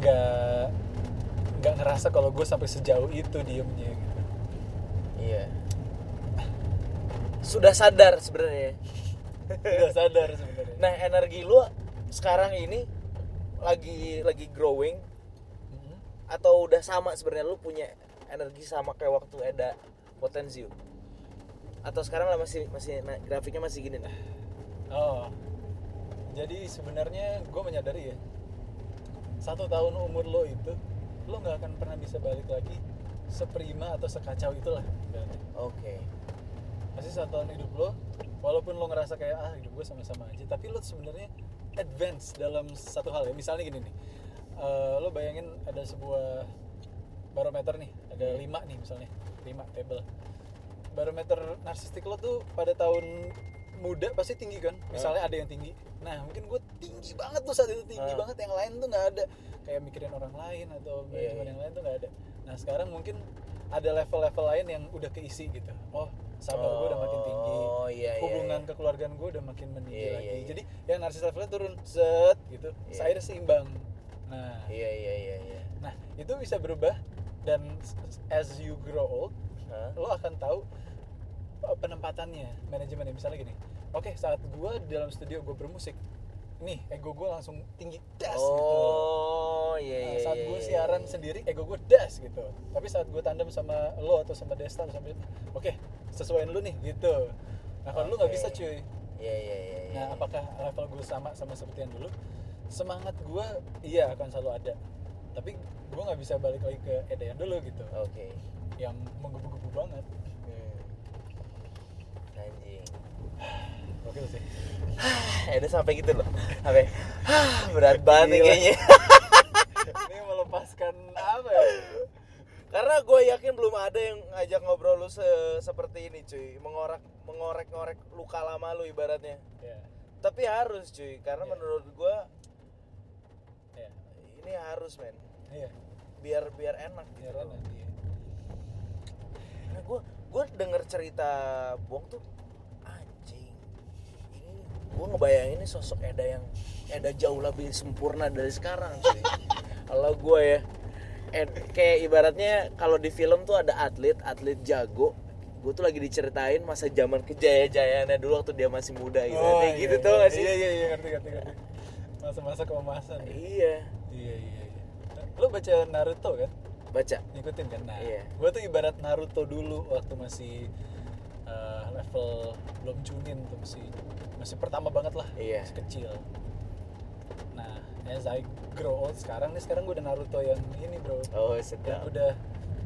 nggak nggak ngerasa kalau gue sampai sejauh itu diemnya gitu. Iya. Sudah sadar sebenarnya. Udah sadar sebenarnya. Nah, energi lu sekarang ini lagi lagi growing Mhm. atau udah sama sebenarnya? Lu punya energi sama kayak waktu ada potensi atau sekarang lah masih masih nah, grafiknya masih gini Oh, jadi sebenarnya gue menyadari ya, satu tahun umur lo itu, lo nggak akan pernah bisa balik lagi seprima atau sekacau itulah. oke Pasti satu tahun hidup lo, walaupun lo ngerasa kayak ah hidup gue sama-sama aja, tapi lo sebenarnya advance dalam satu hal ya. Misalnya gini nih, eh, lo bayangin ada sebuah barometer nih, ada Hmm. lima nih misalnya, lima table. Barometer narsistik lo tuh pada tahun muda pasti tinggi kan misalnya ada yang tinggi nah mungkin gue tinggi banget tuh saat itu tinggi Ah. banget yang lain tuh nggak ada kayak mikirin orang lain atau Iya, manajemen iya. yang lain tuh nggak ada nah sekarang mungkin ada level-level lain yang udah keisi gitu oh sabar gue udah makin tinggi Oh, iya, iya, hubungan iya. kekeluargaan gue udah makin meninggi Iya, lagi iya, iya. jadi yang narsis levelnya turun set gitu Iya. saya seimbang nah iya iya iya iya nah itu bisa berubah dan as you grow old Hah? lo akan tahu uh, penempatannya manajemennya misalnya gini oke saat gue di dalam studio gue bermusik nih ego gue langsung tinggi das gitu. Oh iya Nah, iya saat iya, gue iya, siaran iya. sendiri ego gue das gitu. Tapi saat gue tandem sama lo atau sama Desta atau sama oke sesuaiin lu nih gitu. Nah kalau lu nggak bisa cuy. Iya iya iya iya. nah apakah level gue sama sama seperti yang dulu? Semangat gue iya akan selalu ada. Tapi gue nggak bisa balik lagi ke Eda yang dulu gitu. Oke. Yang menggebu-gebu banget. Hmm. anjing udah sampai gitu loh. Sampai berat banget nih kayaknya. Ini melepaskan apa ya? Karena gue yakin belum ada yang ngajak ngobrol lu se- seperti ini cuy. Mengorek mengorek ngorek luka lama lu ibaratnya. Ya tapi harus cuy. Karena Iya. menurut gue ya ini harus men. Iya. Biar biar enak gitu biar loh. nanti Nah, gue gue denger cerita Bong tuh. Ini gue ngebayangin ini sosok Eda yang Eda jauh lebih sempurna dari sekarang cuy. Kalau gue ya Ed, kayak ibaratnya kalau di film tuh ada atlet, atlet jago. Gue tuh lagi diceritain masa zaman kejaya-jayaannya dulu waktu dia masih muda gitu. Oh, Kayak iya, gitu iya. tuh gak sih? iya iya iya ngerti ngerti ngerti masa-masa keemasan ya. Iya. iya iya iya lo baca Naruto kan Baca. ngikutin kan nah Iya. gue tuh ibarat Naruto dulu waktu masih uh, level belum chunin tuh masih masih pertama banget lah Iya. masih kecil nah as I grow old sekarang nih sekarang gue udah Naruto yang ini bro Oh, sedap. udah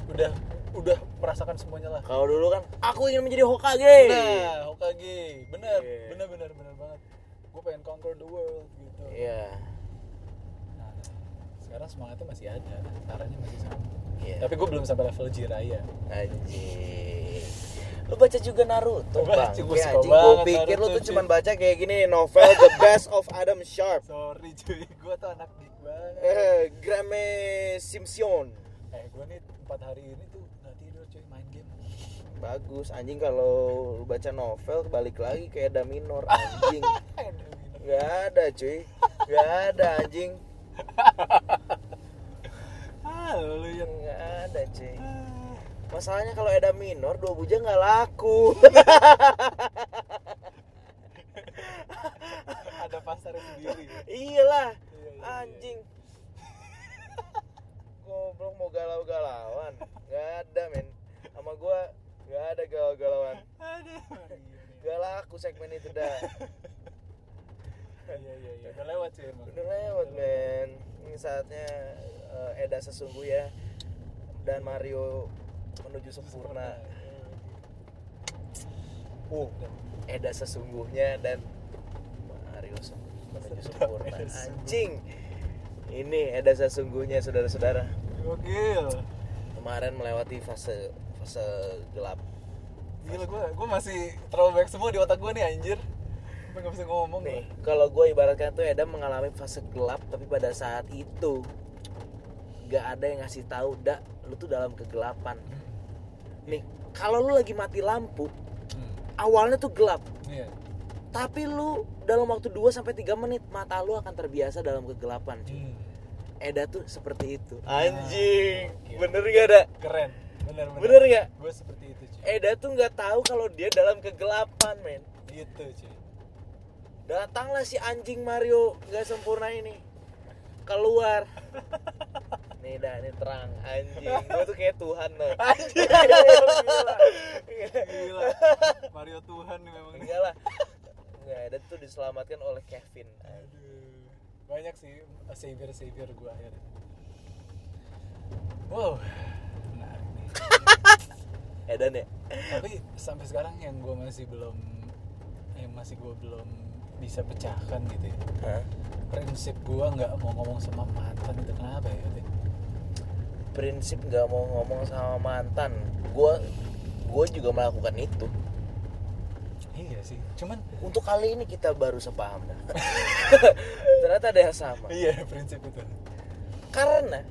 udah udah merasakan semuanya lah Kalau dulu kan aku ingin menjadi Hokage. nah Hokage bener Iya. bener bener bener banget gue pengen conquer the world gitu Iya. nah, sekarang semangatnya masih ada caranya masih sama Iya. tapi gue belum sampai level Jiraya Anjing. Lu baca juga Naruto, Baca, Bang. gua Ya, anjing, banget pikir lu tuh cuy. cuman baca kayak gini novel The Best of Adam Sharp. sorry cuy gue tuh anak dik banget Eh, Grame Simpson. eh gue nih empat hari ini tuh nggak tidur cuy main game Bagus, anjing kalau lu baca novel balik lagi kayak ada minor anjing. Aduh, gila. Gak ada, cuy. Gak ada anjing. ah lu yang Gak ada, cuy. Masalahnya kalau Eda minor dua bujang nggak laku. ada pasar sendiri Iyalah, Iya, iya, iya. anjing. Goblok mau galau-galauan. Gak ada, men. Sama gua gak ada galau-galauan. Gak laku segmen itu dah. iya iya iya udah lewat sih emang Udah lewat men Ini saatnya eh, Eda sesungguhnya Dan Mario menuju sempurna. Uh, Eda sesungguhnya dan Mario menuju sempurna. Anjing. Ini Eda sesungguhnya saudara-saudara. Gokil. Kemarin melewati fase fase gelap. Gila gue gue masih terlalu banyak semua di otak gue nih anjir. Nggak bisa ngomong Nih, nih kalau gue ibaratkan tuh Eda mengalami fase gelap tapi pada saat itu gak ada yang ngasih tahu dak lu tuh dalam kegelapan. Nih, kalau lu lagi mati lampu, hmm. awalnya tuh gelap, iya tapi lu dalam waktu 2 sampai 3 menit mata lu akan terbiasa dalam kegelapan. cuy. hmm. Eda tuh seperti itu. Anjing, bener gak dak? keren bener bener, Bener gak? gue seperti itu cuy Eda tuh nggak tahu kalau dia dalam kegelapan, men. gitu cuy Datanglah si anjing Mario nggak sempurna ini keluar. Nih dah, ini terang anjing. Gue tuh kayak Tuhan loh. Anjing. Gila. gila Mario Tuhan nih memang nih Enggak lah. Enggak, ada tuh diselamatkan oleh Kevin. Aduh, banyak sih savior savior gue akhirnya wow menarik nih Edan ya? tapi sampai sekarang yang gue masih belum yang masih gue belum bisa pecahkan gitu ya Hah? prinsip gue nggak mau ngomong sama mantan itu kenapa ya Teh? Prinsip nggak mau ngomong sama mantan. Gue gue juga melakukan itu. iya sih cuman Untuk kali ini kita baru sepaham dah. Ternyata ada yang sama. iya prinsip itu Karena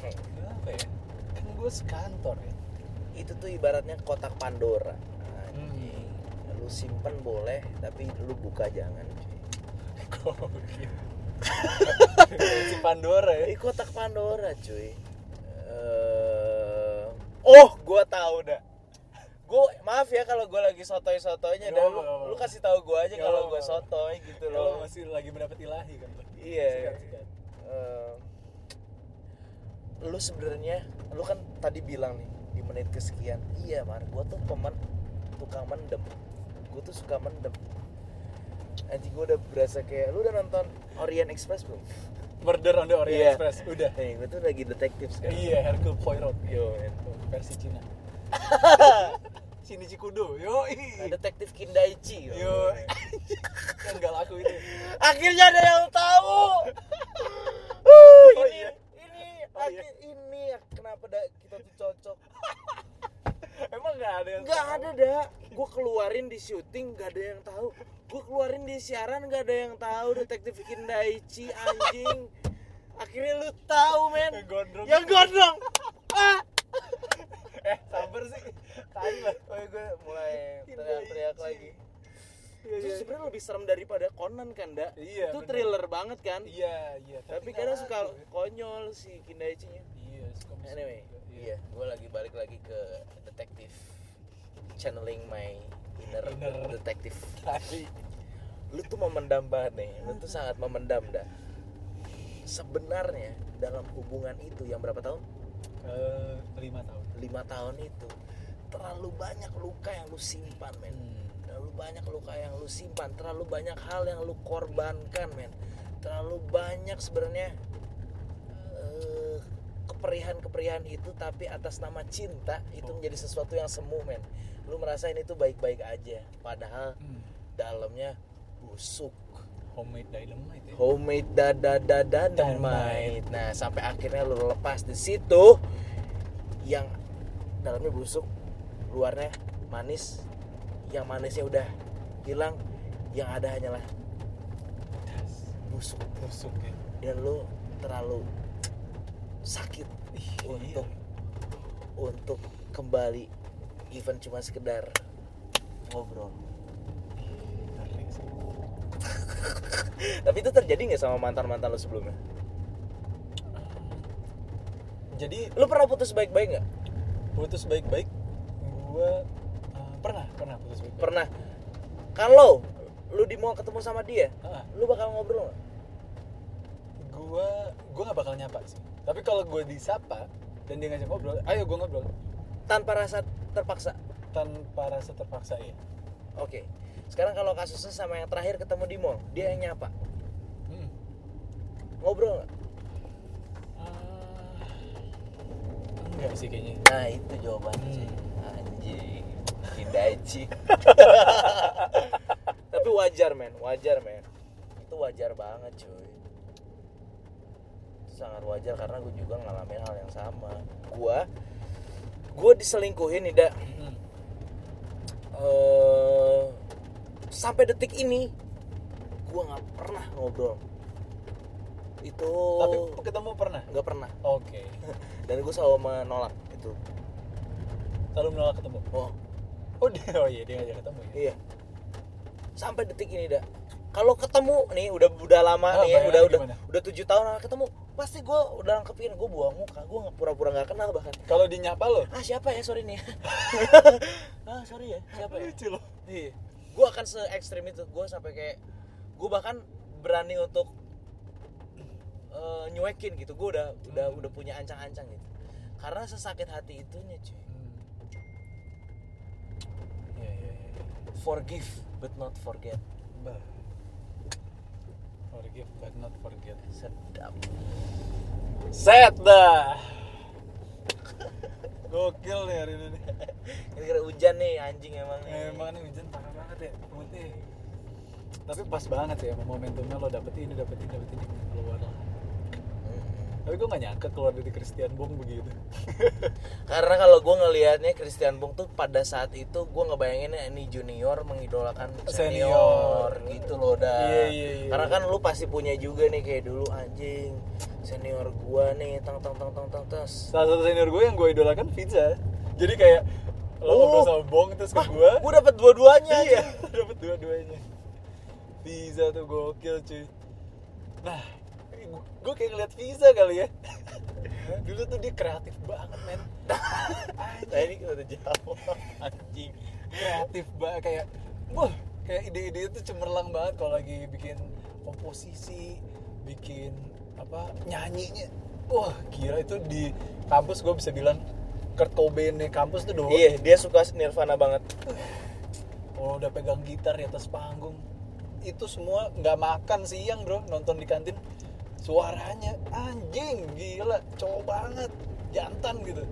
kenapa ya kan gue sekantor ya itu tuh ibaratnya kotak Pandora. Anjing. Hmm. Lu simpen boleh, tapi lu buka jangan. prinsip Pandora ya Ini kotak Pandora, cuy. Eh, oh, gua tahu dah. Gue maaf ya kalau gue lagi sotoy-sotoynya Nggak dan lu, lu kasih tahu gue aja kalau gue sotoy gitu loh. masih lagi mendapat ilahi kan? Iya. Eh, lu sebenarnya lu kan tadi bilang nih di menit kesekian iya mar gue tuh pemen tukang mendem gue tuh suka mendem anjing gue udah berasa kayak lu udah nonton Orient Express belum? Murder on the Orient Iya. Express udah Nih, gue tuh lagi detektif sekarang. iya Hercule Poirot Yo, men. versi Cina Shinichi Kudo yo Detektif Kindaichi. yo kan nggak laku itu Akhirnya ada yang tahu. Uh, Oh, ini, iya. ini, Oh, iya. akhir- ini kenapa dah kita tuh cocok? emang nggak ada yang Nggak tahu? ada dah. Gue keluarin di syuting nggak ada yang tahu. Gue keluarin di siaran nggak ada yang tahu. Detektif Kindaichi anjing. Akhirnya lu tahu men. Yang gondrong. Yang gondrong. ah. eh sabar sih tadi lah Oh, gue mulai teriak-teriak lagi. Iya, Itu iya. sebenarnya lebih serem daripada Conan kan, Dak? Iya, Itu bener. thriller banget kan? iya iya Tapi nggak kadang suka ya. konyol si Kindaichi-nya. iya suka Anyway, juga, iya, gue lagi balik lagi ke detektif, channeling my inner, Inner. detektif. tadi Lu tuh memendam banget nih, lu tuh sangat memendam dah. Sebenarnya dalam hubungan itu yang berapa tahun? eh lima tahun Lima tahun itu terlalu banyak luka yang lu simpan, men. Hmm. Terlalu banyak luka yang lu simpan, terlalu banyak hal yang lu korbankan, men. Terlalu banyak sebenarnya keperihan-keperihan itu tapi atas nama cinta itu Oh. menjadi sesuatu yang semu, men. Lu merasain itu baik-baik aja, padahal Hmm. dalamnya busuk. homemade dynamite ya Homemade dada dada Dynamite. Nah, sampai akhirnya lu lepas di situ yang dalamnya busuk, luarnya manis. Yang manisnya udah hilang, yang ada hanyalah busuk. busuk ya Dan lu terlalu sakit Ih, untuk iya. untuk kembali even cuma sekedar ngobrol. Tapi itu terjadi nggak sama mantan-mantan lu sebelumnya? jadi Lu pernah putus baik-baik nggak? putus baik-baik gua eh, pernah pernah putus baik-baik Pernah. Kalau lu di mall ketemu sama dia, Ah, lu bakal ngobrol nggak? gua gua nggak bakal nyapa sih tapi kalau gua disapa dan dia ngajak ngobrol ayo gua ngobrol. Tanpa rasa terpaksa. tanpa rasa terpaksa ya Oke. Sekarang kalau kasusnya sama yang terakhir ketemu di mall, dia yang nyapa. ngobrol nggak? Ah, enggak sih kayaknya. Nah itu jawabannya Hmm. anjing. Hindachi tapi wajar men. Wajar men. Itu wajar banget cuy itu sangat wajar karena gue juga ngalamin hal yang sama. Gue gue diselingkuhin nih dak Hmm. eh sampai detik ini gue nggak pernah ngobrol. Itu tapi ketemu pernah? Nggak pernah. Oke. Dan gue selalu menolak itu. Selalu menolak ketemu? Oh. Oh dia oh iya dia ngajak ketemu ya? Iya. Sampai detik ini dah kalau ketemu nih udah udah lama Oh, nih ya udah udah gimana? udah tujuh tahun ketemu pasti gue udah kepikiran gue buang muka gue nggak pura-pura nggak kenal bahkan kalau dinyapa lo ah siapa ya sorry nih ah sorry ya siapa ya lucu lo Iya. Gue akan se ekstrim itu. Gue sampai kayak gue bahkan berani untuk eh, nyuekin gitu. Gue udah udah udah punya ancang-ancang gitu. Karena sesakit hati itunya cuy. Iya iya iya. Forgive but not forget. Bah. Forgive but not forget. Sedap. Set dah. Gokil nih hari ini. Ini kira hujan nih anjing emang nih. Eh, Emang nih hujan parah banget ya. Tapi pas banget emang momentumnya lo dapet ini, dapet ini, dapet ini keluar lah. Tapi gue gak nyangka keluar dari Christian Bong begitu. Karena kalau gue ngelihatnya Christian Bung tuh pada saat itu gue ngebayanginnya ini junior mengidolakan senior, Senior. gitu loh dah. Iya, iya, iya. Karena kan lu pasti punya juga nih kayak dulu anjing senior gua nih tang tang tang tang tang tes. Salah satu senior gue yang gue idolakan Pizza. Jadi kayak lo Oh. ngobrol sama Bong terus ke gue. Gue dapet dua-duanya. iya dapat dua-duanya Visa tuh gokil cuy nah gue kayak ngeliat Visa kali ya. Dulu tuh dia kreatif banget men. Nah ini kita udah jawab. Anjing. kreatif banget kayak wah kayak ide-ide itu cemerlang banget kalau lagi bikin komposisi bikin apa nyanyinya. Wah gila itu di kampus gue bisa bilang Kurt Cobain nih kampus tuh doang. Iya dia suka Nirvana banget. kalau udah pegang gitar di atas panggung itu semua nggak makan siang bro nonton di kantin suaranya anjing gila cowok banget jantan gitu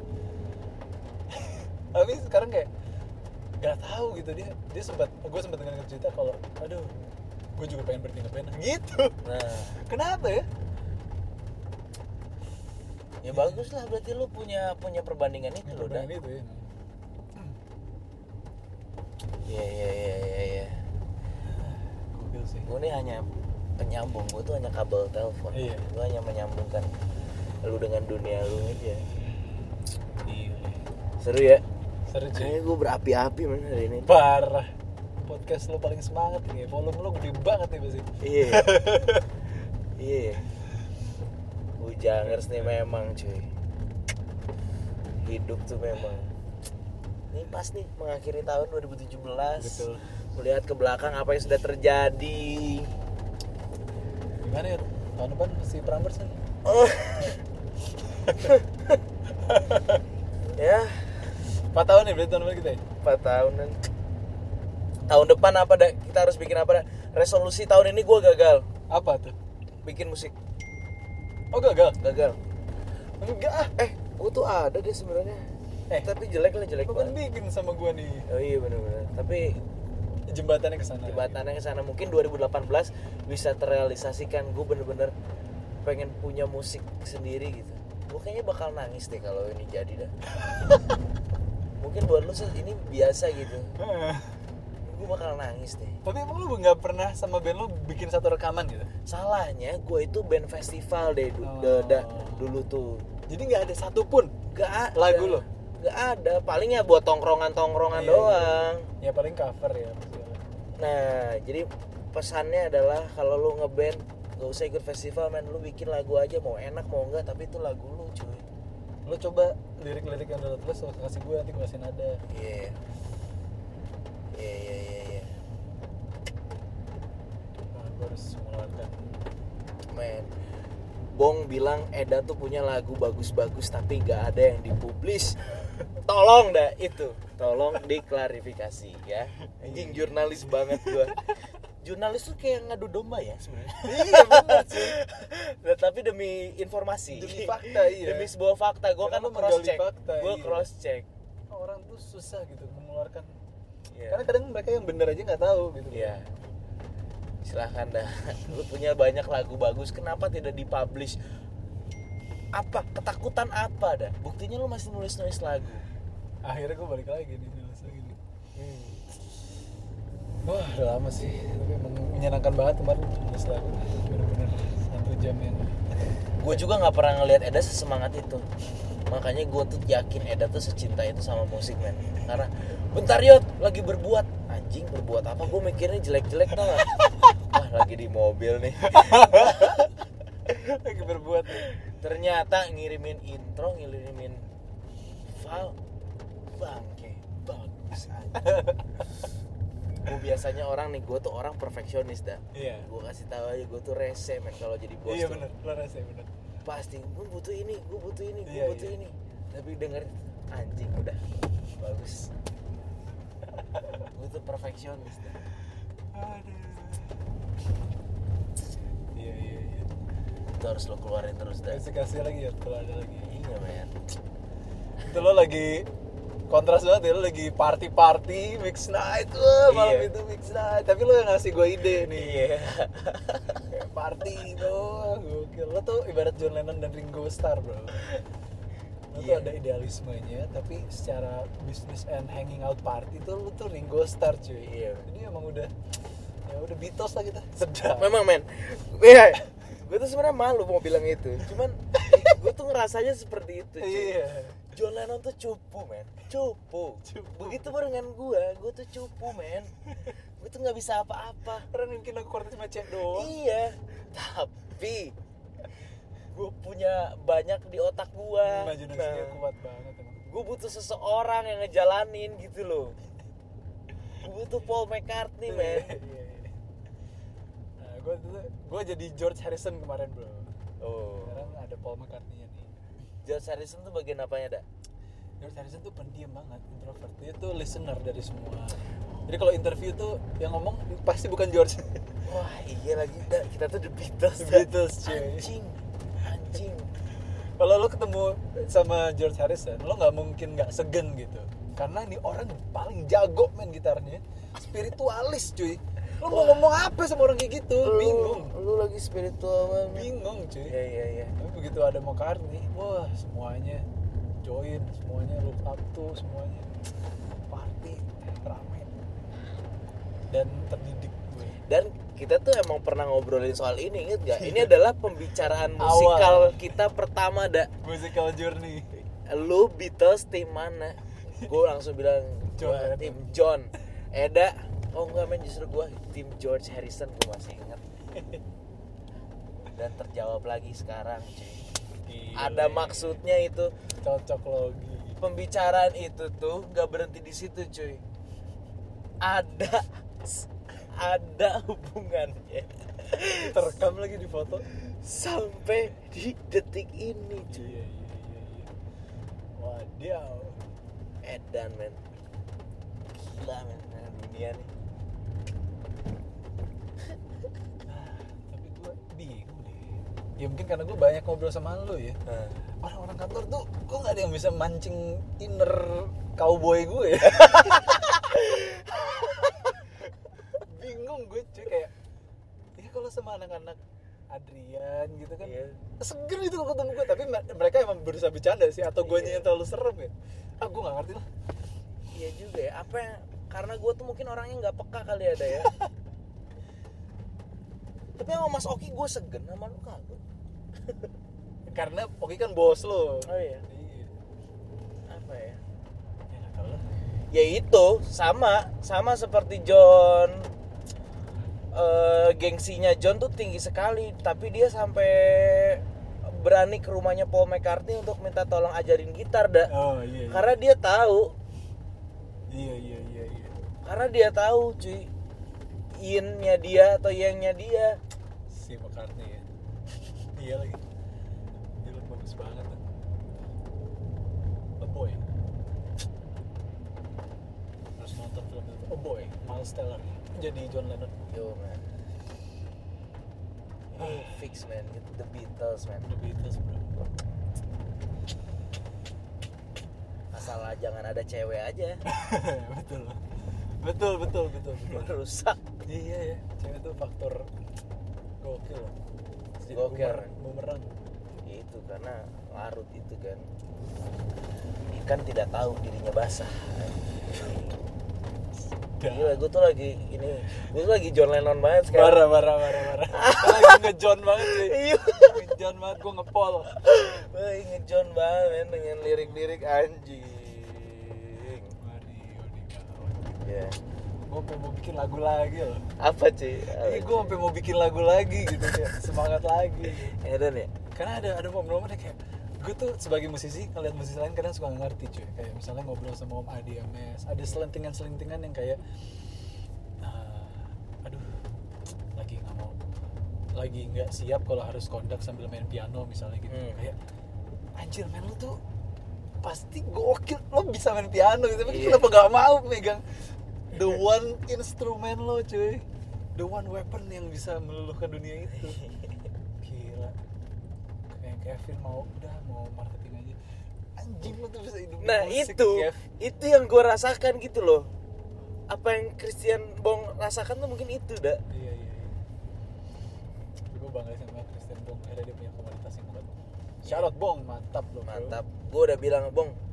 tapi sekarang kayak nggak tahu gitu dia dia sempat gue sempat dengar cerita kalau aduh gue juga pengen berhenti ngeband gitu Nah kenapa ya ya bagus lah berarti lu punya punya perbandingan itu loh dah. Perbandingan itu ya Iya iya iya iya. iya. gokil sih Gue nih hanya penyambung. Gue tuh hanya kabel telepon. Iya. Gue hanya menyambungkan lu dengan dunia lu aja. iya Seru ya. seru cuy Kayaknya gue berapi-api man hari ini. parah podcast lo paling semangat ini volume lo gede banget nih pasti Iya. Iya. Bujangers nih memang cuy. Hidup tuh memang. Ini pas nih mengakhiri tahun 2017. Betul. Melihat ke belakang apa yang sudah terjadi. Gimana ya tahun depan mesti Prambors kan Oh. ya, 4 tahun ya berarti tahun depan kita ya 4 tahunan. Tahun depan apa dah? Kita harus bikin apa dah? Resolusi tahun ini gue gagal apa tuh bikin musik. oh gagal Gagal. enggak ah Eh, gue tuh ada deh sebenarnya. Eh. tapi jelek lah jelek kan banget. bikin sama gua nih Oh iya benar-benar. Tapi jembatannya ke sana jembatannya ke sana mungkin 2018 bisa terrealisasikan. Gue bener-bener pengen punya musik sendiri gitu. Gue kayaknya bakal nangis deh kalau ini jadi dah. mungkin buat lu sih ini biasa gitu. Gue bakal nangis deh. tapi emang lu nggak pernah sama band lu bikin satu rekaman gitu Salahnya gue itu band festival deh du- Oh. da- da- dulu tuh. jadi nggak ada satupun Gak ada. Lagu lo? Gak ada. Palingnya buat tongkrongan-tongkrongan Iya, doang. ya paling cover ya. Nah, jadi pesannya adalah kalau lu ngeband gak usah ikut festival men. Lu bikin lagu aja mau enak mau enggak tapi itu lagu lu cuy. Lu coba lirik-lirik yang udah lu kasih gue nanti gue kasih nada. Iya. Iya iya iya iya. Nah, gue harus mengeluarkan. Men Bong bilang Eda tuh punya lagu bagus-bagus tapi gak ada yang dipublis tolong dah itu tolong diklarifikasi ya anjing jurnalis banget gua jurnalis tuh kayak ngadu domba ya sebenarnya iya benar sih Nah, tapi demi informasi Demi fakta, iya. demi sebuah fakta gue Karena kan cross check fakta, gue iya. cross check orang tuh susah gitu mengeluarkan Iya. karena kadang mereka yang bener aja nggak tahu gitu Iya. Silahkan dah. Lu punya banyak lagu bagus, kenapa tidak dipublish? Apa ketakutan apa dah? Buktinya lu masih nulis-nulis lagu. akhirnya gue balik lagi nih nulis lagi nih Hmm. wah udah lama sih tapi emang menyenangkan banget kemarin nulis lagu bener-bener satu jam yang Gue juga nggak pernah ngelihat Eda sesemangat itu. Makanya gue tuh yakin Eda tuh secinta itu sama musik men. Karena bentar yot lagi berbuat anjing berbuat apa? Gue mikirnya jelek-jelek tau gak? Wah lagi di mobil nih. lagi berbuat. Ternyata ngirimin intro ngirimin file bangke. Bagus gue biasanya orang nih gue tuh orang perfeksionis dah. Iya. Gue kasih tahu aja gue tuh rese men kalau jadi bos iya tuh. bener. Lo rasa bener. Pasti gue butuh ini gue butuh ini gue Iya, butuh iya. ini. Tapi denger anjing udah. Bagus. Gue tuh perfeksionis dah. Aduh itu harus lo keluarin terus dah kasih kasih lagi ya kalau ada lagi. Iya men. Itu lo lagi kontras banget ya lo lagi party party mix night wah malam Iya. itu mix night. Tapi lo yang ngasih gue ide nih. Iya. Kayak party itu gokil. Lo tuh ibarat John Lennon dan Ringo Starr bro. Lo tuh Iya. ada idealismenya tapi secara business and hanging out party tuh lo tuh Ringo Starr cuy. Iya. jadi emang udah ya udah Beatles lah kita. Sedap. Memang men. Iya gue tuh sebenarnya malu mau bilang itu. Cuman gue tuh ngerasanya seperti itu cuy. iya. John Lennon tuh cupu men. Cupu, Cupu. begitu baru dengan gue gue tuh cupu men. Gue tuh nggak bisa apa-apa. Bikin lagu quartet sama cek doang. Iya. Tapi gue punya banyak di otak gue imajinasinya kuat banget gue butuh seseorang yang ngejalanin gitu loh. Gue butuh Paul McCartney men. Iya, iya. Nah, gue gue jadi George Harrison kemarin bro. oh Sekarang ada Paul McCartney nya nih. George Harrison tuh bagian apanya dah George Harrison tuh pendiam banget, introvert. Dia tuh listener dari semua. Jadi kalau interview tuh yang ngomong pasti bukan George. wah iya lagi dah kita tuh The Beatles The. Beatles, cuy. anjing anjing kalau lo ketemu sama George Harrison, lo nggak mungkin nggak segen gitu. Karena ini orang paling jago main gitarnya, spiritualis cuy. Lo mau ngomong apa sama orang kayak gitu? Bingung. lu lagi spiritual banget Bingung cuy. iya iya iya tapi begitu ada McCartney wah semuanya join semuanya look up to semuanya party rame dan terdidik gue dan kita tuh emang pernah ngobrolin soal ini inget gak? Ini adalah pembicaraan Awal. musikal kita pertama dak. musical journey Lu Beatles tim mana? Gue langsung bilang John tim John. Eda, oh enggak men justru gue tim George Harrison gue masih inget. Dan terjawab lagi sekarang. cuy. Gile. Ada maksudnya itu cocok logi pembicaraan itu tuh nggak berhenti di situ cuy. Ada ada hubungannya terekam lagi di foto sampai di detik ini cuy. iya iya iya iya wadiau Edan men Gila men dunia nih tapi gue bingung deh. Ya mungkin karena gue banyak ngobrol sama lo ya. Orang-orang kantor tuh kok nggak ada yang bisa mancing inner cowboy gue ya? Bingung gue cuy kayak ya kalau sama anak-anak Adrian gitu kan. Iya. seger itu kalau ketemu gue tapi me- mereka emang berusaha bercanda sih atau gue Iya. yang terlalu serem ya. Ah gue nggak ngerti lah. Iya juga ya apa yang karena gue tuh mungkin orangnya nggak peka kali ada ya tapi sama Mas Oki gue segen sama lu kagak. Karena Oki kan bos lo. Oh iya. Iya. Apa ya? Ya ya itu sama sama seperti John Eh, gengsinya John tuh tinggi sekali tapi dia sampai berani ke rumahnya Paul McCartney untuk minta tolong ajarin gitar dah oh iya iya. Karena dia tahu. Iya iya iya, iya. karena dia tahu cuy innya dia atau yangnya dia si McCartney ya. Iya lagi. Dia look bagus banget tuh. The Boy. Harus nonton film itu. Oh boy. Miles Teller. Jadi John Lennon. Yo man. Ini fix man, itu The Beatles man. The Beatles bro. Asal jangan ada cewek aja. betul. Betul betul betul betul. Merusak. iya ya cewek itu faktor gokil. Jadi Gokil. bumerang- Itu karena larut itu kan. Ikan tidak tahu dirinya basah. Gila, gue tuh lagi ini, gue tuh lagi John Lennon banget Marah, sekarang. marah, marah, marah. Kita lagi nge-John banget sih. Iya. Nge-John banget, gue ngepol. Gue inget John banget men, dengan lirik-lirik anjing. Mario di kawan. Ya. Gue sampai mau bikin lagu lagi loh. Apa cuy? Iya, gue sampai mau bikin lagu lagi gitu kayak semangat lagi. Edan ya? Karena ada ada momen-momen kayak gue tuh sebagai musisi ngeliat musisi lain kadang suka ngerti cuy kayak misalnya ngobrol sama om Adi MS ada selentingan-selentingan yang kayak "Ah, aduh lagi nggak mau lagi nggak siap kalau harus kondak sambil main piano misalnya gitu Hmm. kayak anjir men lu tuh pasti gokil lo bisa main piano gitu tapi Iya. kenapa nggak mau megang the one instrumen lo cuy the one weapon yang bisa meluluhkan dunia itu gila kayak Kevin mau udah mau marketing aja anjing lo tuh bisa hidup Nah musik, itu, Kev. itu yang gue rasakan gitu loh. Apa yang Christian Bong rasakan tuh mungkin itu dah. iya iya iya gue bangga sama Christian Bong akhirnya dia punya komunitas yang kuat out Bong mantap lo bro. Mantap. Gue udah bilang Bong, bo-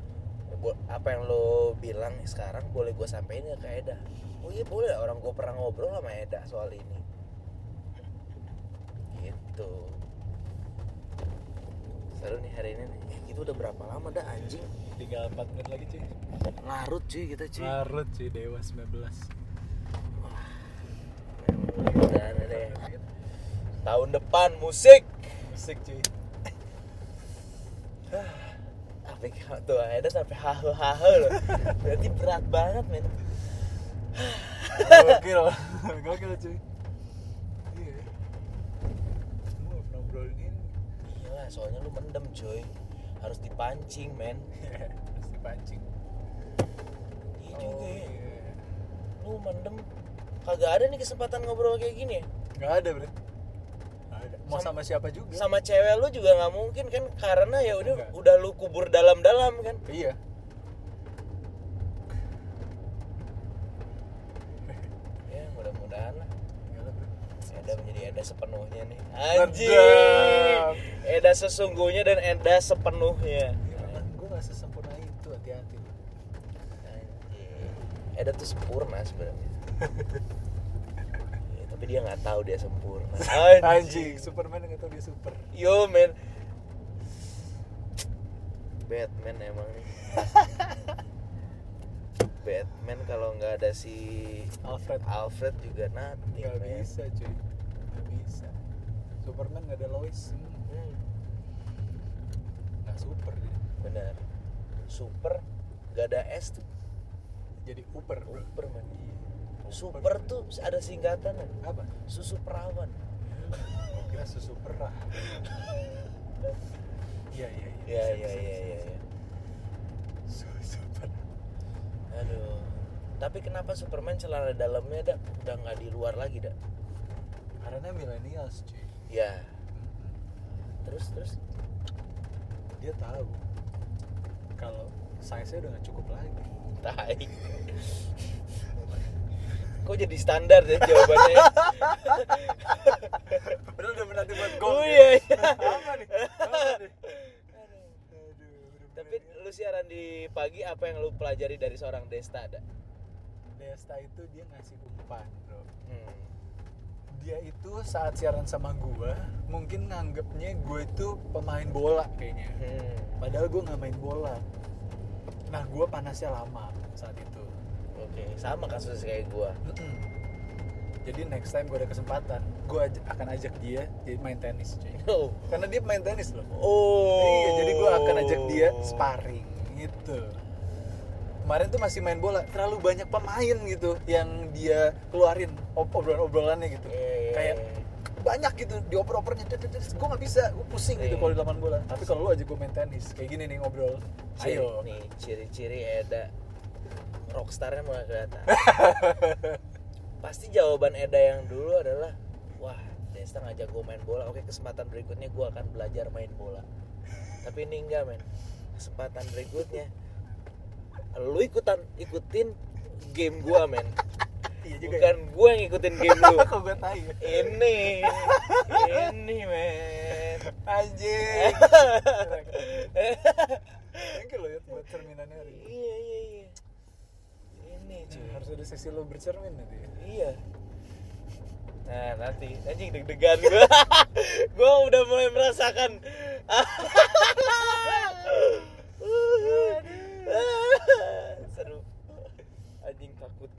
apa yang lo bilang sekarang boleh gue sampein ya ke Eda. Oh iya boleh, orang gue pernah ngobrol sama Eda soal ini. Gitu. Seru nih hari ini nih. Eh, Itu udah berapa lama dah anjing? tinggal 4 menit lagi cuy Larut cuy kita cuy. larut cuy Dewa 19 Mudah-mudahan deh. Tahun depan musik. musik cuy Tapi tuh ada sampai hahe hahe loh. Berarti berat banget men. gokil gokil cuy iya semua pernah Iya soalnya lu mendem cuy. Harus dipancing men. harus dipancing Iya juga ya. iya. Lu mendem kagak ada nih kesempatan ngobrol kayak gini ya. nggak ada bro. Mau sama, Sama- siapa juga Sama cewek lu juga nggak mungkin kan karena ya udah Enggak. udah lu kubur dalam-dalam kan. iya Ya mudah-mudahan lah. Ada, bro. Eda menjadi Eda sepenuhnya nih. Anjing. Eda sesungguhnya dan Eda sepenuhnya. Iya, gue nggak sesempurna itu hati-hati. Eda tuh sempurna sebenarnya. Tapi dia nggak tahu dia sempurna. anjing Superman nggak tahu dia super Yo men. Batman emang nih. Batman kalau nggak ada si Alfred Alfred juga nanti. nggak bisa cuy nggak bisa Superman nggak ada Lois Hmm, nggak super dia benar. Super gak ada S tuh. jadi Uber Super man. Super tuh ada singkatan apa susu perawan. Oh, kira susu perah iya iya Iya iya iya iya. Ya. susu perah Aduh. Tapi kenapa Superman celana dalamnya dak udah nggak di luar lagi dak? karena millennials cuy Ya. Terus terus. dia tahu kalau size nya udah nggak cukup lagi Tai. Kok jadi standar ya jawabannya? padahal udah pernah dibuat oh iya iya. apa nih apa nih Tapi lu siaran di pagi apa yang lu pelajari dari seorang Desta ada? Desta itu dia ngasih umpan bro Hmm. dia itu saat siaran sama gua mungkin nganggepnya gue itu pemain bola kayaknya Hmm. padahal gue nggak main bola nah gua panasnya lama saat itu Oke, sama kasus kayak gua. jadi next time gue ada kesempatan gue akan ajak dia jadi main tenis cuy Oh. karena dia main tenis loh Oh. iya jadi gue akan ajak dia sparring gitu kemarin tuh masih main bola terlalu banyak pemain gitu yang dia keluarin ob- obrolan-obrolannya gitu Iya, iya, kayak iya. banyak gitu dioper-opernya gue nggak bisa gue pusing gitu Iya. kalau di lapangan bola tapi kalau lu aja gue main tenis kayak gini nih ngobrol Ciri- ayo nih ciri-ciri Eda rockstarnya mulai kelihatan. Pasti jawaban Eda yang dulu adalah wah Desta ngajak gue main bola. Oke kesempatan berikutnya gue akan belajar main bola. Tapi ini enggak men. Kesempatan berikutnya lu ikutan ikutin game gue men. Iya bukan gue yang ngikutin game lu. Kok gue tahu ya? ini ini men. Anjing. Thank you lo ya buat cerminannya hari iya iya cuy Harus ada sesi lo bercermin nanti. ya. Iya. Nah nanti anjing deg-degan gue. gue udah mulai merasakan. Seru. Anjing takut.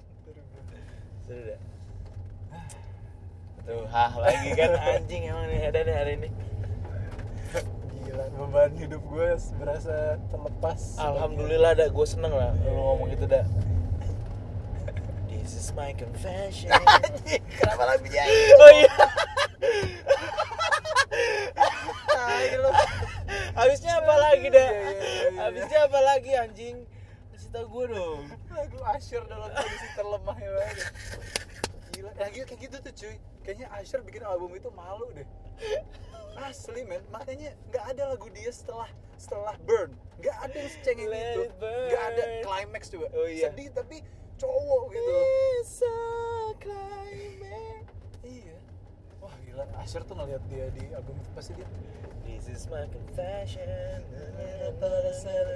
Seru dah. Tuh, hah lagi kan anjing emang nih ada nih hari ini. Gila, beban hidup gue berasa terlepas. Alhamdulillah dah gue seneng lah lu ngomong gitu dah. This is my confession. Anjing, kenapa lagunya Oh iya. Habisnya apa lagi dah? Iya, iya, iya. Habisnya apa lagi anjing? Kasih tau gue dong. Lagu Asher dalam kondisi terlemahnya banget. Gila, ya gitu, kayak gitu tuh cuy. Kayaknya Asher bikin album itu malu deh. Asli men, makanya nggak ada lagu dia setelah setelah Burn. Nggak ada yang secengeng itu. Nggak ada climax coba. Oh, iya. Sedih tapi cowok gitu. It's a climax. Iya. Wah gila, Asher tuh ngeliat dia di album itu pasti dia. This is my confession.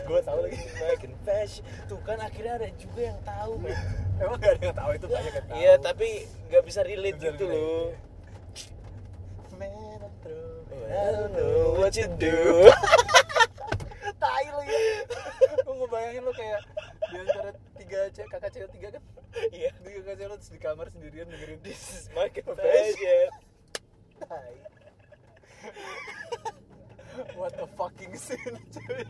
Gua tahu lagi. My confession. Tuh kan akhirnya ada juga yang tahu, men. Emang gak ada yang tahu itu banyak yang tahu. Iya, tapi nggak bisa relate Bisa gitu loh. Man, I'm through. I don't know what you do. tai lu ya gue ngebayangin lu kayak di antara tiga kakak cewek tiga kan Iya. tiga kakak cewek terus di kamar sendirian dengerin This is my confession. tai what a fucking scene cuy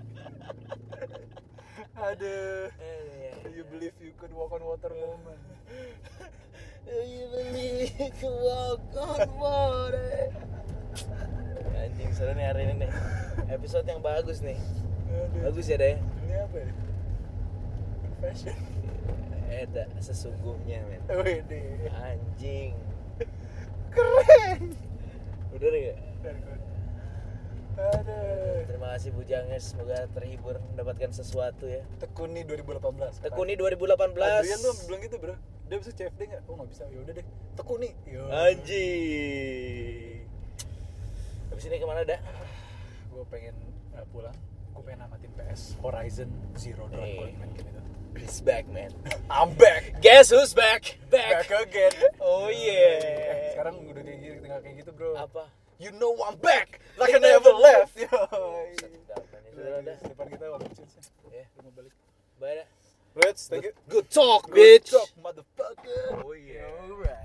aduh Eh, do you believe you could walk on water moment Do you believe you can walk on water? Anjing seru nih hari ini nih. Episode yang bagus nih. aduh Bagus ya deh. ini apa ya confession Eda sesungguhnya men. Wede. Anjing. keren Udah gak? Gue. aduh Terima kasih Bujanges, semoga terhibur mendapatkan sesuatu ya. tekuni 2018 Tekuni 2018. Adrian tuh bilang gitu bro dia bisa CFD nggak? oh nggak bisa ya udah deh tekuni Yo. Anjing. Habis ini ke mana dah? gue pengen uh, pulang gue pengen namatin PS Horizon Zero Dawn Hey. He's back, man. I'm back. Guess who's back? Back, back again. Oh yeah. Sekarang udah kayak gitu, tinggal kayak gitu, bro. Apa? You know I'm back, like I never left. Yo. Depan kita waktu itu. Ya, mau balik. Bye. Let's take it. Good talk, bitch. Good talk, motherfucker. Oh yeah. Alright.